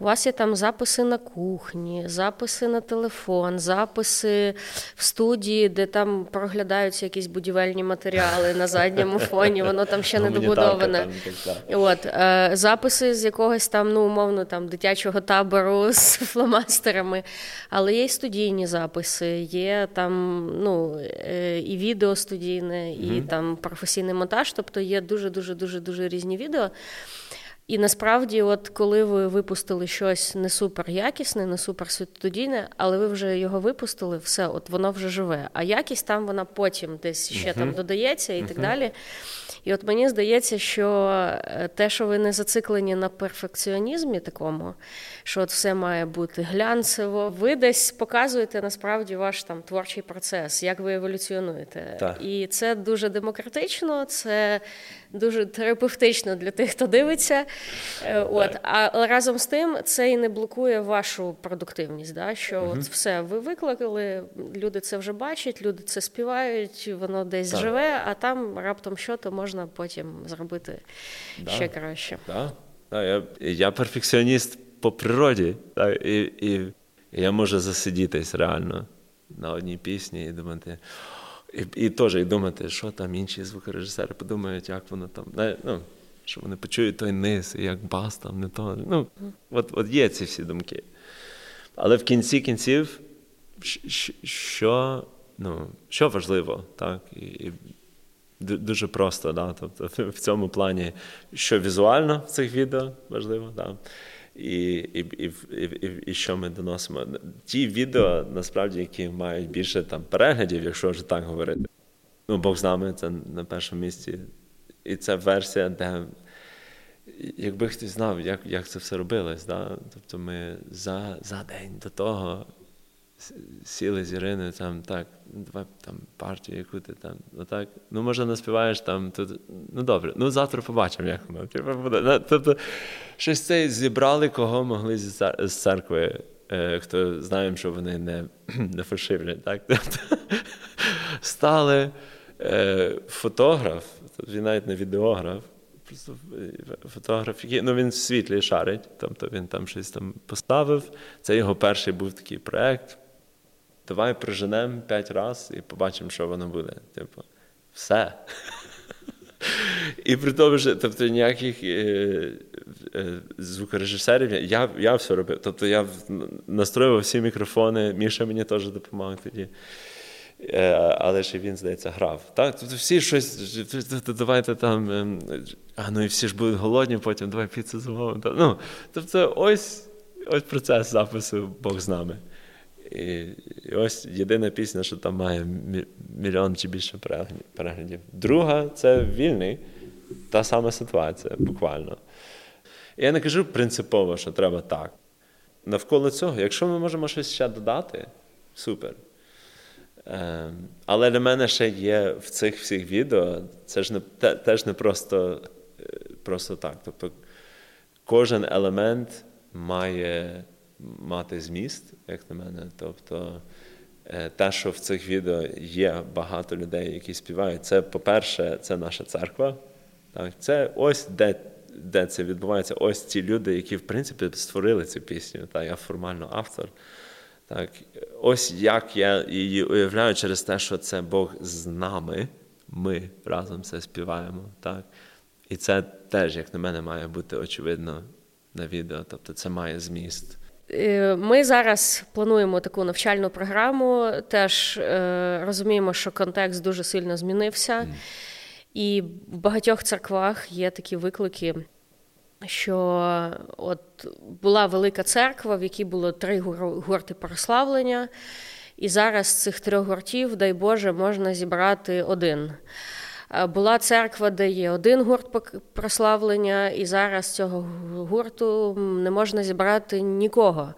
у вас є там записи на кухні, записи на телефон, записи в студії, де там проглядаються якісь будівельні матеріали на задньому фоні, воно там ще не добудоване. От, е, Записи з якогось там, ну, умовно, там дитячого табору з фломастерами. Але є й студійні записи, є там ну, е, і відео студійне, і mm-hmm. там професійний монтаж, тобто є дуже дуже дуже дуже різні відео. І насправді, от коли ви випустили щось не супер якісне, не супер світодійне, але ви вже його випустили, все, от воно вже живе. А якість там вона потім десь ще uh-huh. там додається і uh-huh. так далі. І от мені здається, що е, те, що ви не зациклені на перфекціонізмі такому, що от все має бути глянцево, ви десь показуєте насправді ваш там творчий процес, як ви еволюціонуєте. Так. І це дуже демократично, це дуже терапевтично для тих, хто дивиться. Е, от, А разом з тим це і не блокує вашу продуктивність. Да? Що угу. от все, ви викликали, люди це вже бачать, люди це співають, воно десь так. живе, а там раптом що то можна потім зробити да. ще краще. Да. Да, Я я перфекціоніст по природі, так, і, і, і я можу засидітись реально на одній пісні і думати. І і теж і думати, що там інші звукорежисери подумають, як воно там. ну, Що вони почують той низ, і як бас там не то. Ну, От от є ці всі думки. Але в кінці кінців, що ну, що важливо, так? І, і Дуже просто, да? тобто в цьому плані, що візуально в цих відео важливо, да? І і, і, і, і що ми доносимо. Ті відео, насправді, які мають більше там переглядів, якщо вже так говорити. Ну, Бог з нами, це на першому місці. І це версія, де якби хтось знав, як як це все робилось. Да? Тобто ми за за день до того сіли з Іриною, там так, ну давай там партію, яку ти там, отак. Ну, може, наспіваєш там, тут, ну добре, ну завтра побачимо, як воно. Типу, буде. Тобто, щось це зібрали, кого могли з церкви. Е, хто знаємо, що вони не не фальшивлять, так? Тобто, стали е, фотограф, він навіть не відеограф, просто е, фотограф, який, ну він в світлі шарить, тобто він там щось там поставив. Це його перший був такий проєкт давай проженемо п'ять разів і побачимо, що воно буде. Типу, все. І при тому, що тобто, ніяких е, е, звукорежисерів я я все робив. Тобто я настроював всі мікрофони, Міша мені теж допомагав тоді. Е, але ж він, здається, грав. Так? Тобто всі щось, давайте там, ем, а ну і всі ж будуть голодні, потім давай піцу замовимо. Ну, Тобто, ось ось процес запису Бог з нами. І, ось єдина пісня, що там має мільйон чи більше переглядів. Друга це вільний, та сама ситуація, буквально. І я не кажу принципово, що треба так. Навколо цього, якщо ми можемо щось ще додати, супер. Е, але для мене ще є в цих всіх відео, це ж не те, теж не просто, е, просто так. Тобто кожен елемент має мати зміст, як на мене. Тобто е, те, що в цих відео є багато людей, які співають, це, по-перше, це наша церква. Так? Це ось де де це відбувається. Ось ці люди, які, в принципі, створили цю пісню. Так? Я формально автор. Так? Ось як я її уявляю через те, що це Бог з нами, ми разом це співаємо. Так? І це теж, як на мене, має бути очевидно на відео. Тобто це має зміст. Е, ми зараз плануємо таку навчальну програму. Теж е, розуміємо, що контекст дуже сильно змінився, і в багатьох церквах є такі виклики. що от була велика церква, в якій було три гурти прославлення, і зараз з цих трьох гуртів, дай Боже, можна зібрати один. Була церква, де є один гурт прославлення, і зараз цього гурту не можна зібрати нікого.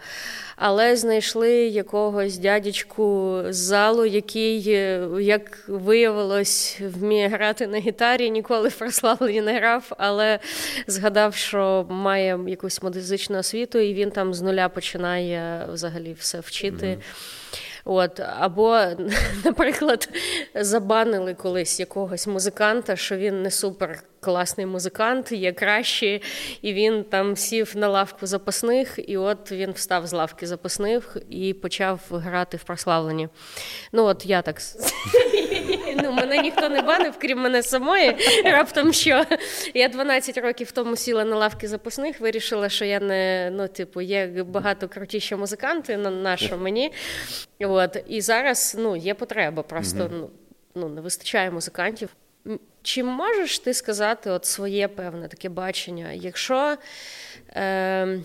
Але знайшли якогось дядечку з залу, який, як виявилось, вміє грати на гітарі, ніколи в прославленні не грав, але згадав, що має якусь музичну освіту, і він там з нуля починає взагалі все вчити. Mm-hmm. От, Або, наприклад, забанили колись якогось музиканта, що він не супер класний музикант, є кращий, і він там сів на лавку запасних, і от він встав з лавки запасних і почав грати в прославленні. Ну, от я так. Ну, Мене ніхто не банив, крім мене самої. Раптом що я 12 років тому сіла на лавки запасних, вирішила, що я не ну, типу, є багато крутіші музиканти на що мені. От, І зараз ну, є потреба, просто ну, ну, не вистачає музикантів. Чи можеш ти сказати от своє певне таке бачення? Якщо е,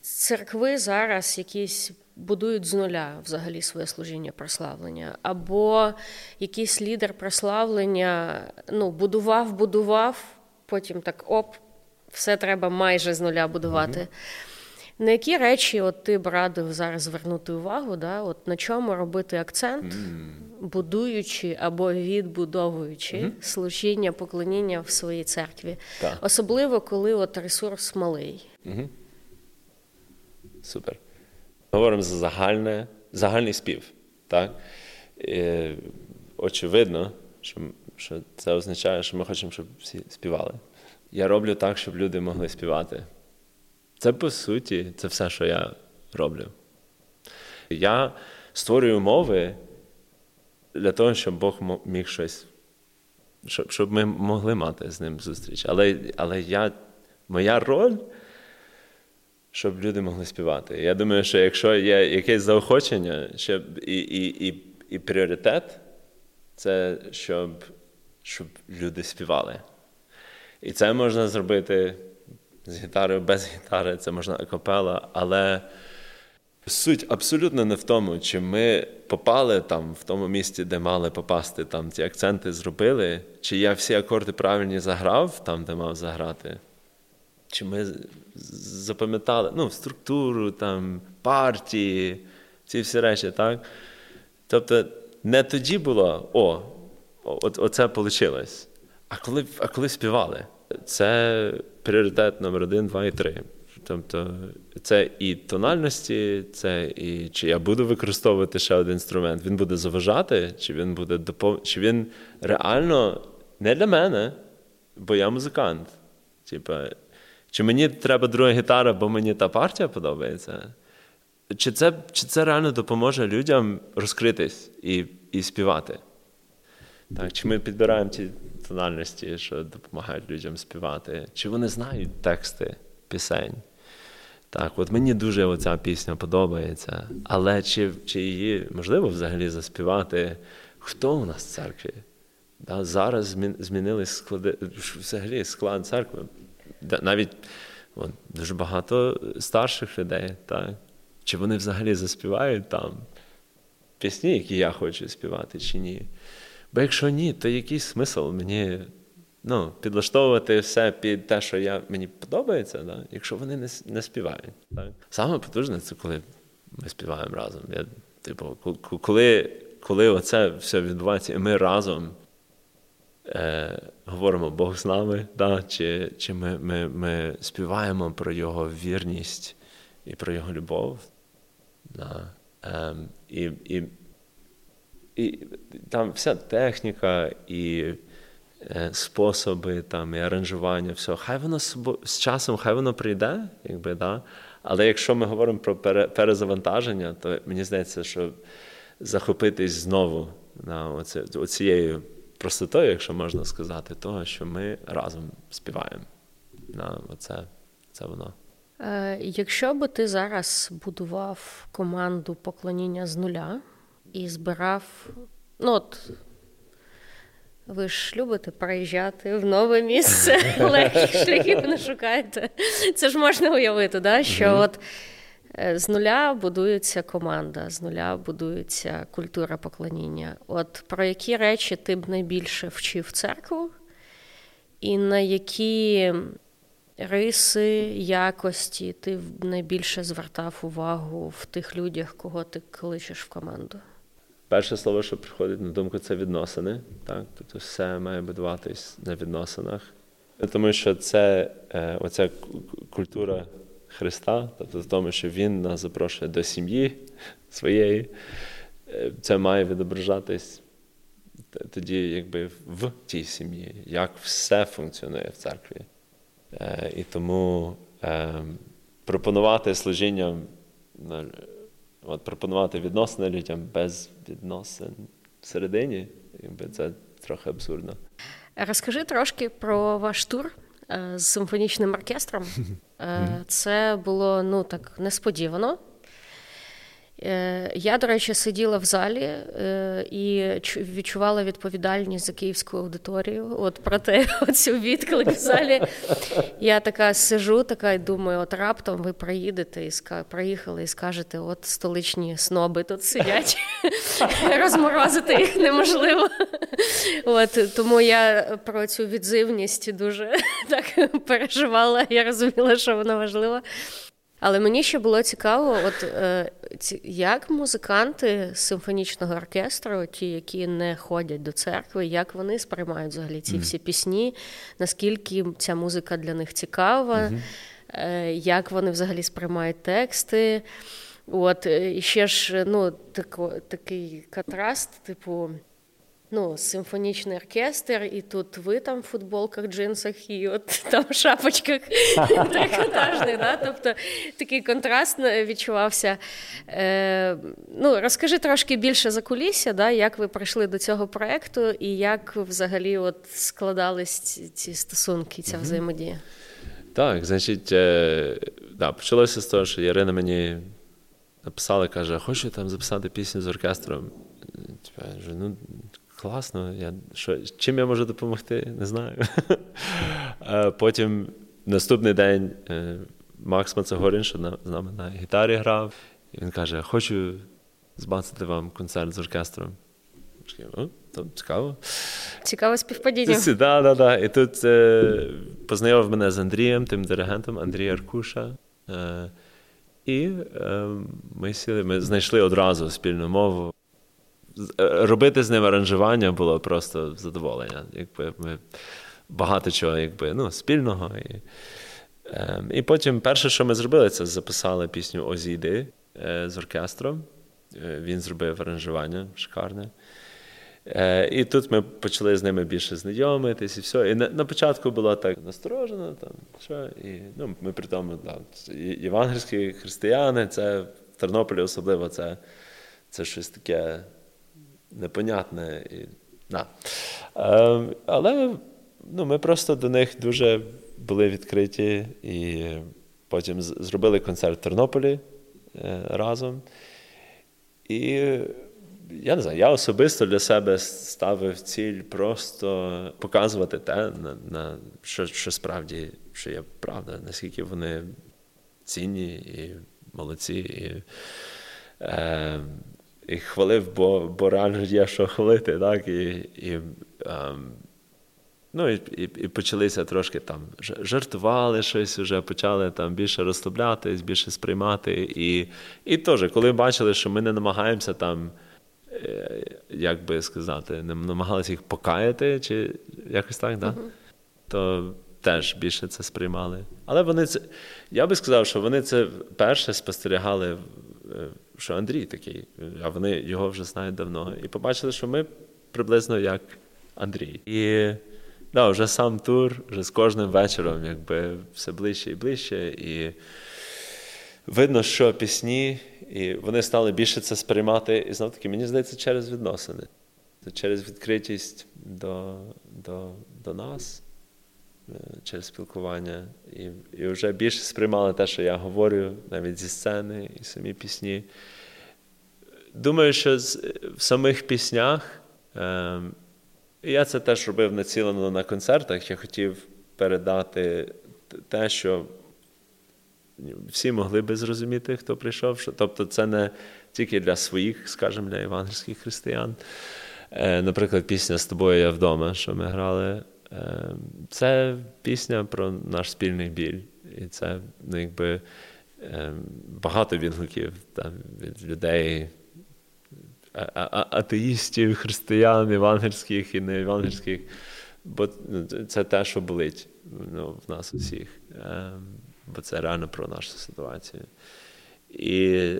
церкви зараз якісь будують з нуля взагалі своє служіння прославлення, або якийсь лідер прославлення ну, будував, будував, потім так оп, все треба майже з нуля будувати. Mm-hmm. На які речі от ти б радив зараз звернути увагу? да? От На чому робити акцент, mm. будуючи або відбудовуючи mm-hmm. служіння, поклоніння в своїй церкві? Так. Особливо, коли от ресурс малий. Mm-hmm. Супер. Говоримо за загальне, загальний спів. Так? І, Очевидно, що, що це означає, що ми хочемо, щоб всі співали. Я роблю так, щоб люди могли співати. Це по суті, це все, що я роблю. Я створюю умови для того, щоб Бог міг щось, щоб щоб ми могли мати з ним зустріч. Але але я, моя роль, щоб люди могли співати. Я думаю, що якщо є якесь заохочення, щоб і і, і, і пріоритет, це щоб, щоб люди співали. І це можна зробити з гітарою, без гітари, це можна акапела, але суть абсолютно не в тому, чи ми попали там в тому місці, де мали попасти, там ці акценти зробили, чи я всі акорди правильні заграв там, де мав заграти. Чи ми запам'ятали ну, структуру, там, партії, ці всі речі, так? Тобто не тоді було о оце вийшло. А коли а коли співали, це пріоритет номер один, два і три. Тобто це і тональності, це і чи я буду використовувати ще один інструмент, він буде заважати, чи він буде допом... чи він реально не для мене, бо я музикант. Типа, чи мені треба друга гітара, бо мені та партія подобається? Чи це чи це реально допоможе людям розкритись і і співати? Так, Чи ми підбираємо ті тональності, що допомагають людям співати, чи вони знають тексти пісень. Так, от мені дуже оця пісня подобається. Але чи чи її можливо взагалі заспівати? Хто у нас в церкві? Да, Зараз змінились склади, взагалі склад церкви. Навіть от, дуже багато старших людей. Так? Чи вони взагалі заспівають там пісні, які я хочу співати, чи ні? Бо якщо ні, то який смисл мені ну, підлаштовувати все під те, що я, мені подобається, да? якщо вони не не співають. Так? Саме потужне це коли ми співаємо разом. Я, типу, Коли коли оце все відбувається, і ми разом е, говоримо Бог з нами, да? чи чи ми, ми, ми співаємо про Його вірність і про Його любов. Да? Е, і, і і там вся техніка і е, способи, там, і аранжування, все. Хай воно з часом хай воно прийде, якби, да? але якщо ми говоримо про перезавантаження, то мені здається, що захопитись знову на оці, оцією простотою, якщо можна сказати, того, що ми разом співаємо. На оце, Це воно. Е, якщо би ти зараз будував команду поклоніння з нуля і збирав. Ну, от, Ви ж любите переїжджати в нове місце, легких шляхів не шукаєте. Це ж можна уявити, да? що mm-hmm. от е, з нуля будується команда, з нуля будується культура поклоніння. От про які речі ти б найбільше вчив церкву, і на які риси, якості ти б найбільше звертав увагу в тих людях, кого ти кличеш в команду? Перше слово, що приходить на думку, це відносини. Так? Тобто все має будуватись на відносинах. Тому що це е, оця культура Христа, тобто тому, що Він нас запрошує до сім'ї своєї, е, це має відображатись тоді, якби в тій сім'ї, як все функціонує в церкві. Е, і тому пропонувати служіння От Пропонувати відносини людям без відносин всередині, якби це трохи абсурдно. Розкажи трошки про ваш тур е, з симфонічним оркестром. Е, це було ну так несподівано. Е, я, до речі, сиділа в залі е, і відчувала відповідальність за київську аудиторію. От про те, оцю відклик в залі. Я така сижу, така і думаю, от раптом ви приїдете і ска приїхали і скажете, от столичні сноби тут сидять, розморозити їх неможливо. От Тому я про цю відзивність дуже так переживала. Я розуміла, що вона важлива. Але мені ще було цікаво, от е, як музиканти симфонічного оркестру, ті, які не ходять до церкви, як вони сприймають взагалі ці mm-hmm. всі пісні, наскільки ця музика для них цікава, mm-hmm. е, як вони взагалі сприймають тексти. От, і ще ж ну, тако, такий контраст, типу ну, симфонічний оркестр, і тут ви там в футболках, джинсах і от там в шапочках трикотажних. Да? Тобто такий контраст відчувався. Е, ну, Розкажи трошки більше за кулісся, да? як ви прийшли до цього проєкту і як взагалі от складались ці стосунки, ця взаємодія. Так, значить, е, да, почалося з того, що Ярина мені написала, каже, хочу там записати пісню з оркестром. Типа, ну, класно, я, що, чим я можу допомогти, не знаю. Потім наступний день е, Макс Мацагорін, що з нами на гітарі грав, і він каже: Хочу збацати вам концерт з оркестром. То цікаво. Цікаве співпадіння. Так, да, да, І тут е, познайомив мене з Андрієм, тим диригентом, Андрій Аркуша. Е, І е, ми сіли, ми знайшли одразу спільну мову. Е, робити з ним аранжування було просто задоволення. Якби ми Багато чого якби, ну, спільного. І е, і потім перше, що ми зробили, це записали пісню Озіди е, з оркестром. Е, він зробив аранжування шикарне. Е, І тут ми почали з ними більше знайомитись і все. І на, на початку було так насторожено, там, що, і ну, ми при тому, да, євангельські християни, це в Тернополі особливо це, це щось таке непонятне. І, да. Е, Але ну, ми просто до них дуже були відкриті і потім зробили концерт в Тернополі е, разом. І я не знаю, я особисто для себе ставив ціль просто показувати те, на, на що що справді що є правда, наскільки вони цінні і молодці. І, е, і хвалив, бо бо реально є що хвалити. так, І і, ем, ну, і, і, і почалися трошки там жартували щось, вже почали там більше розслаблятись, більше сприймати. І і теж, коли бачили, що ми не намагаємося там, е, як би сказати, не намагалися їх покаяти, чи якось так, да? Uh-huh. то теж більше це сприймали. Але вони це, я би сказав, що вони це перше спостерігали. Що Андрій такий, а вони його вже знають давно. І побачили, що ми приблизно як Андрій. І да, вже сам тур, вже з кожним вечором якби все ближче і ближче. І видно, що пісні, і вони стали більше це сприймати. І знов таки, мені здається, через відносини, через відкритість до, до, до нас. Е, через спілкування, і і вже більше сприймали те, що я говорю, навіть зі сцени і самі пісні. Думаю, що в самих піснях е, я це теж робив націлено на концертах. Я хотів передати те, що всі могли би зрозуміти, хто прийшов. Тобто, це не тільки для своїх, скажімо, для євангельських християн. Е, наприклад, пісня з тобою я вдома, що ми грали. Е, це пісня про наш спільний біль. І це ну, якби е, багато відгуків там, від людей, атеїстів, християн, євангельських і неєвангельських. Бо ну, це те, що болить ну, в нас усіх. Бо це реально про нашу ситуацію. І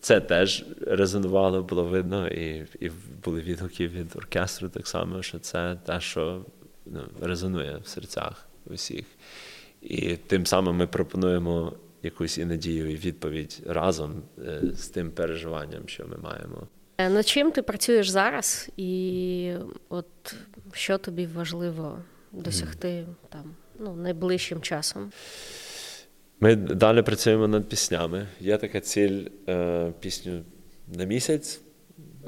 це теж резонувало, було видно, і і були відгуки від оркестру так само, що це те, що ну, резонує в серцях усіх. І тим самим ми пропонуємо якусь і надію, і відповідь разом е, з тим переживанням, що ми маємо. Е, над чим ти працюєш зараз, і от що тобі важливо досягти mm. там ну, найближчим часом? Ми далі працюємо над піснями. Є така ціль е, пісню на місяць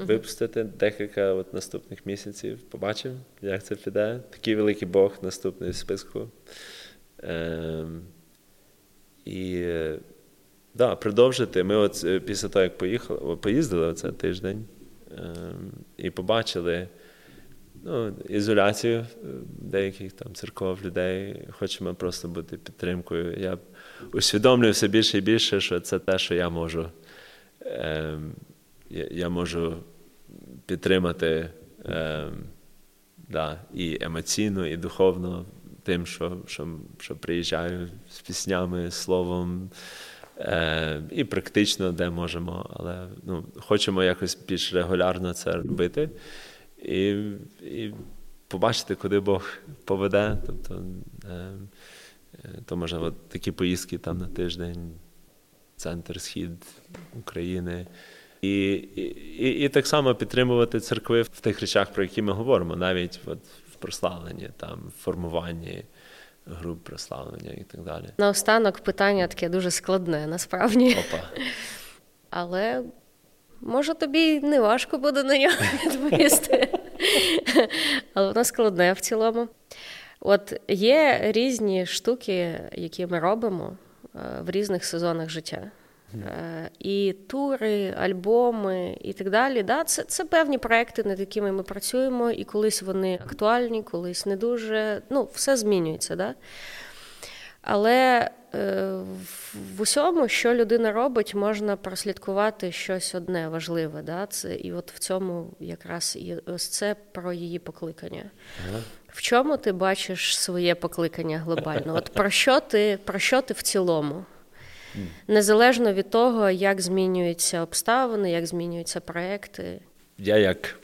випустити декілька от наступних місяців. Побачимо, як це піде. Такий великий Бог наступний в списку. Е, І да, продовжити. Ми от е, після того, як поїхали, поїздили оце тиждень е, і побачили ну, ізоляцію е, деяких там церков людей. Хочемо просто бути підтримкою. Я усвідомлюю все більше і більше, що це те, що я можу. Е, я можу підтримати е, да, і емоційно, і духовно тим, що що, що приїжджаю з піснями, словом, е, і практично де можемо, але ну, хочемо якось більш регулярно це робити і і побачити, куди Бог поведе. Тобто, е, то може от такі поїздки там на тиждень, центр, схід України. І і, і, так само підтримувати церкви в тих речах, про які ми говоримо, навіть от в прославленні, там, в формуванні груп прославлення і так далі. Наостанок питання таке дуже складне, насправді. Опа. Але може тобі не важко буде на нього відповісти. Але воно складне в цілому. От є різні штуки, які ми робимо е, в різних сезонах життя. Е, і тури, альбоми і так далі. Да? Це це певні проекти, над якими ми працюємо, і колись вони актуальні, колись не дуже. Ну, все змінюється. Да? Але е, в усьому, що людина робить, можна прослідкувати щось одне важливе. Да? Це, І от в цьому якраз і ось це про її покликання. Ага. В чому ти бачиш своє покликання глобально? От про що ти, про що ти в цілому? Незалежно від того, як змінюються обставини, як змінюються проекти. Я як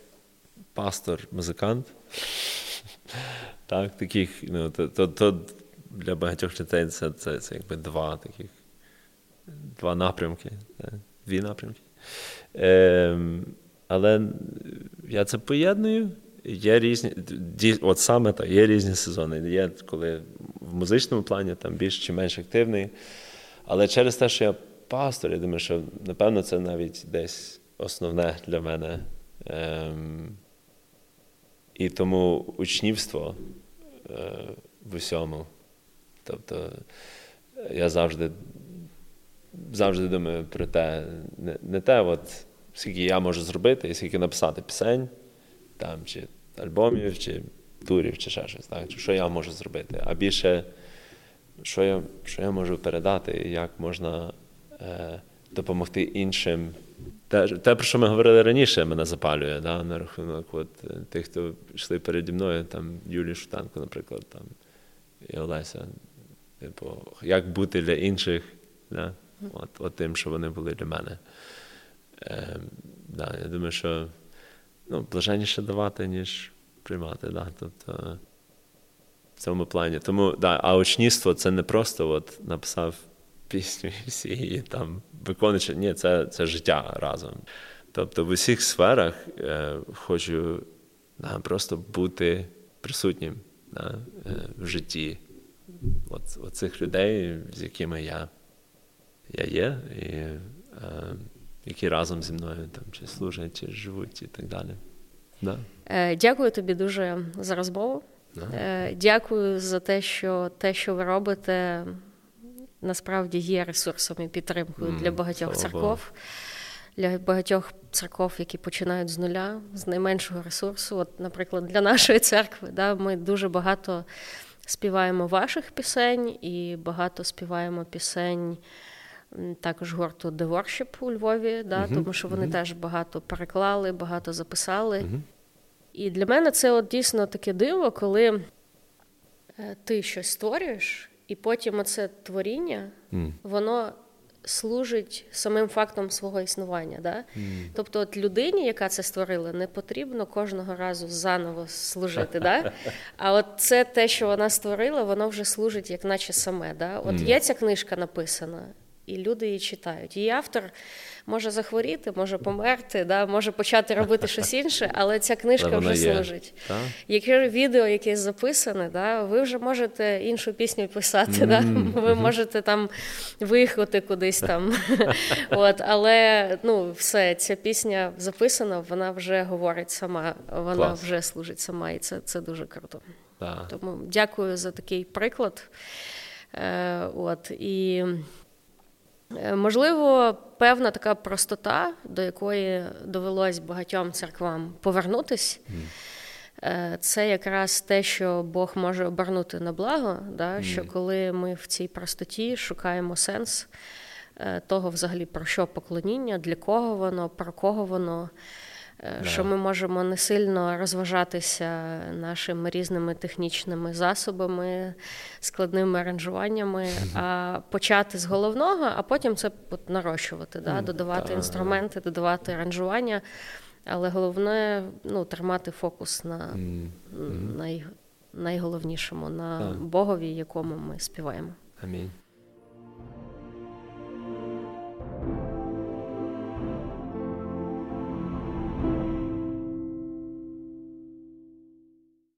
пастор, музикант, так, таких, ну, то, то, то для багатьох людей це, це, це якби два таких, два напрямки, так, дві напрямки. Е, Але я це поєдную. Є різні, от саме так, є різні сезони. Є коли в музичному плані там більш чи менш активний. Але через те, що я пастор, я думаю, що напевно це навіть десь основне для мене. Ем, І тому учнівство е, в усьому. Тобто я завжди завжди думаю про те, не не те, от, скільки я можу зробити, і скільки написати пісень, там, чи альбомів, чи турів, чи ще щось, так, що я можу зробити, а більше що я що я можу передати, як можна е, допомогти іншим. Те, те, про що ми говорили раніше, мене запалює да, на рахунок от, е, тих, хто йшли переді мною, там Юлії Шутенко, наприклад, там, і Олеся. Типу, як бути для інших, да? от, от тим, що вони були для мене. Е, да, Я думаю, що ну, блаженніше давати, ніж приймати. Да? Тобто, в цьому плані. Тому да, а учнівство це не просто от написав пісню і всі її там виконуючи. Ні, це це життя разом. Тобто в усіх сферах е, хочу да, просто бути присутнім да, е, в житті от, от цих людей, з якими я я є, і е, які разом зі мною там чи служать, чи живуть, і так далі. Да. Дякую тобі дуже за розмову. Да. Дякую за те, що те, що ви робите, насправді є ресурсом і підтримкою mm, для багатьох церков, для багатьох церков, які починають з нуля, з найменшого ресурсу. От, наприклад, для нашої церкви, да, ми дуже багато співаємо ваших пісень і багато співаємо пісень. Також гурту The Worship у Львові, да, uh-huh, тому що вони uh-huh. теж багато переклали, багато записали. Uh-huh. І для мене це от дійсно таке диво, коли е, ти щось створюєш, і потім оце творіння, mm. воно служить самим фактом свого існування. Да? Mm. Тобто, от людині, яка це створила, не потрібно кожного разу заново служити. Да? А от це те, що вона створила, воно вже служить, як наче саме. Да? От mm. є ця книжка написана, і люди її читають. Її автор може захворіти, може померти, да, може почати робити щось інше, але ця книжка але вже є. служить. Так? Якщо відео якесь записане, да, ви вже можете іншу пісню писати. Mm-hmm. Да? Ви можете там виїхати кудись там. От, Але ну, все, ця пісня записана, вона вже говорить сама, вона Клас. вже служить сама, і це це дуже круто. Да. Тому дякую за такий приклад. Е, От, і можливо, певна така простота, до якої довелось багатьом церквам повернутись. Е, це якраз те, що Бог може обернути на благо, да, що коли ми в цій простоті шукаємо сенс е, того, взагалі, про що поклоніння, для кого воно, про кого воно. Е, що ми можемо не сильно розважатися нашими різними технічними засобами, складними аранжуваннями, а почати з головного, а потім це нарощувати, да? додавати інструменти, додавати аранжування. Але головне ну, тримати фокус на най, найголовнішому, на Богові, якому ми співаємо. Амінь.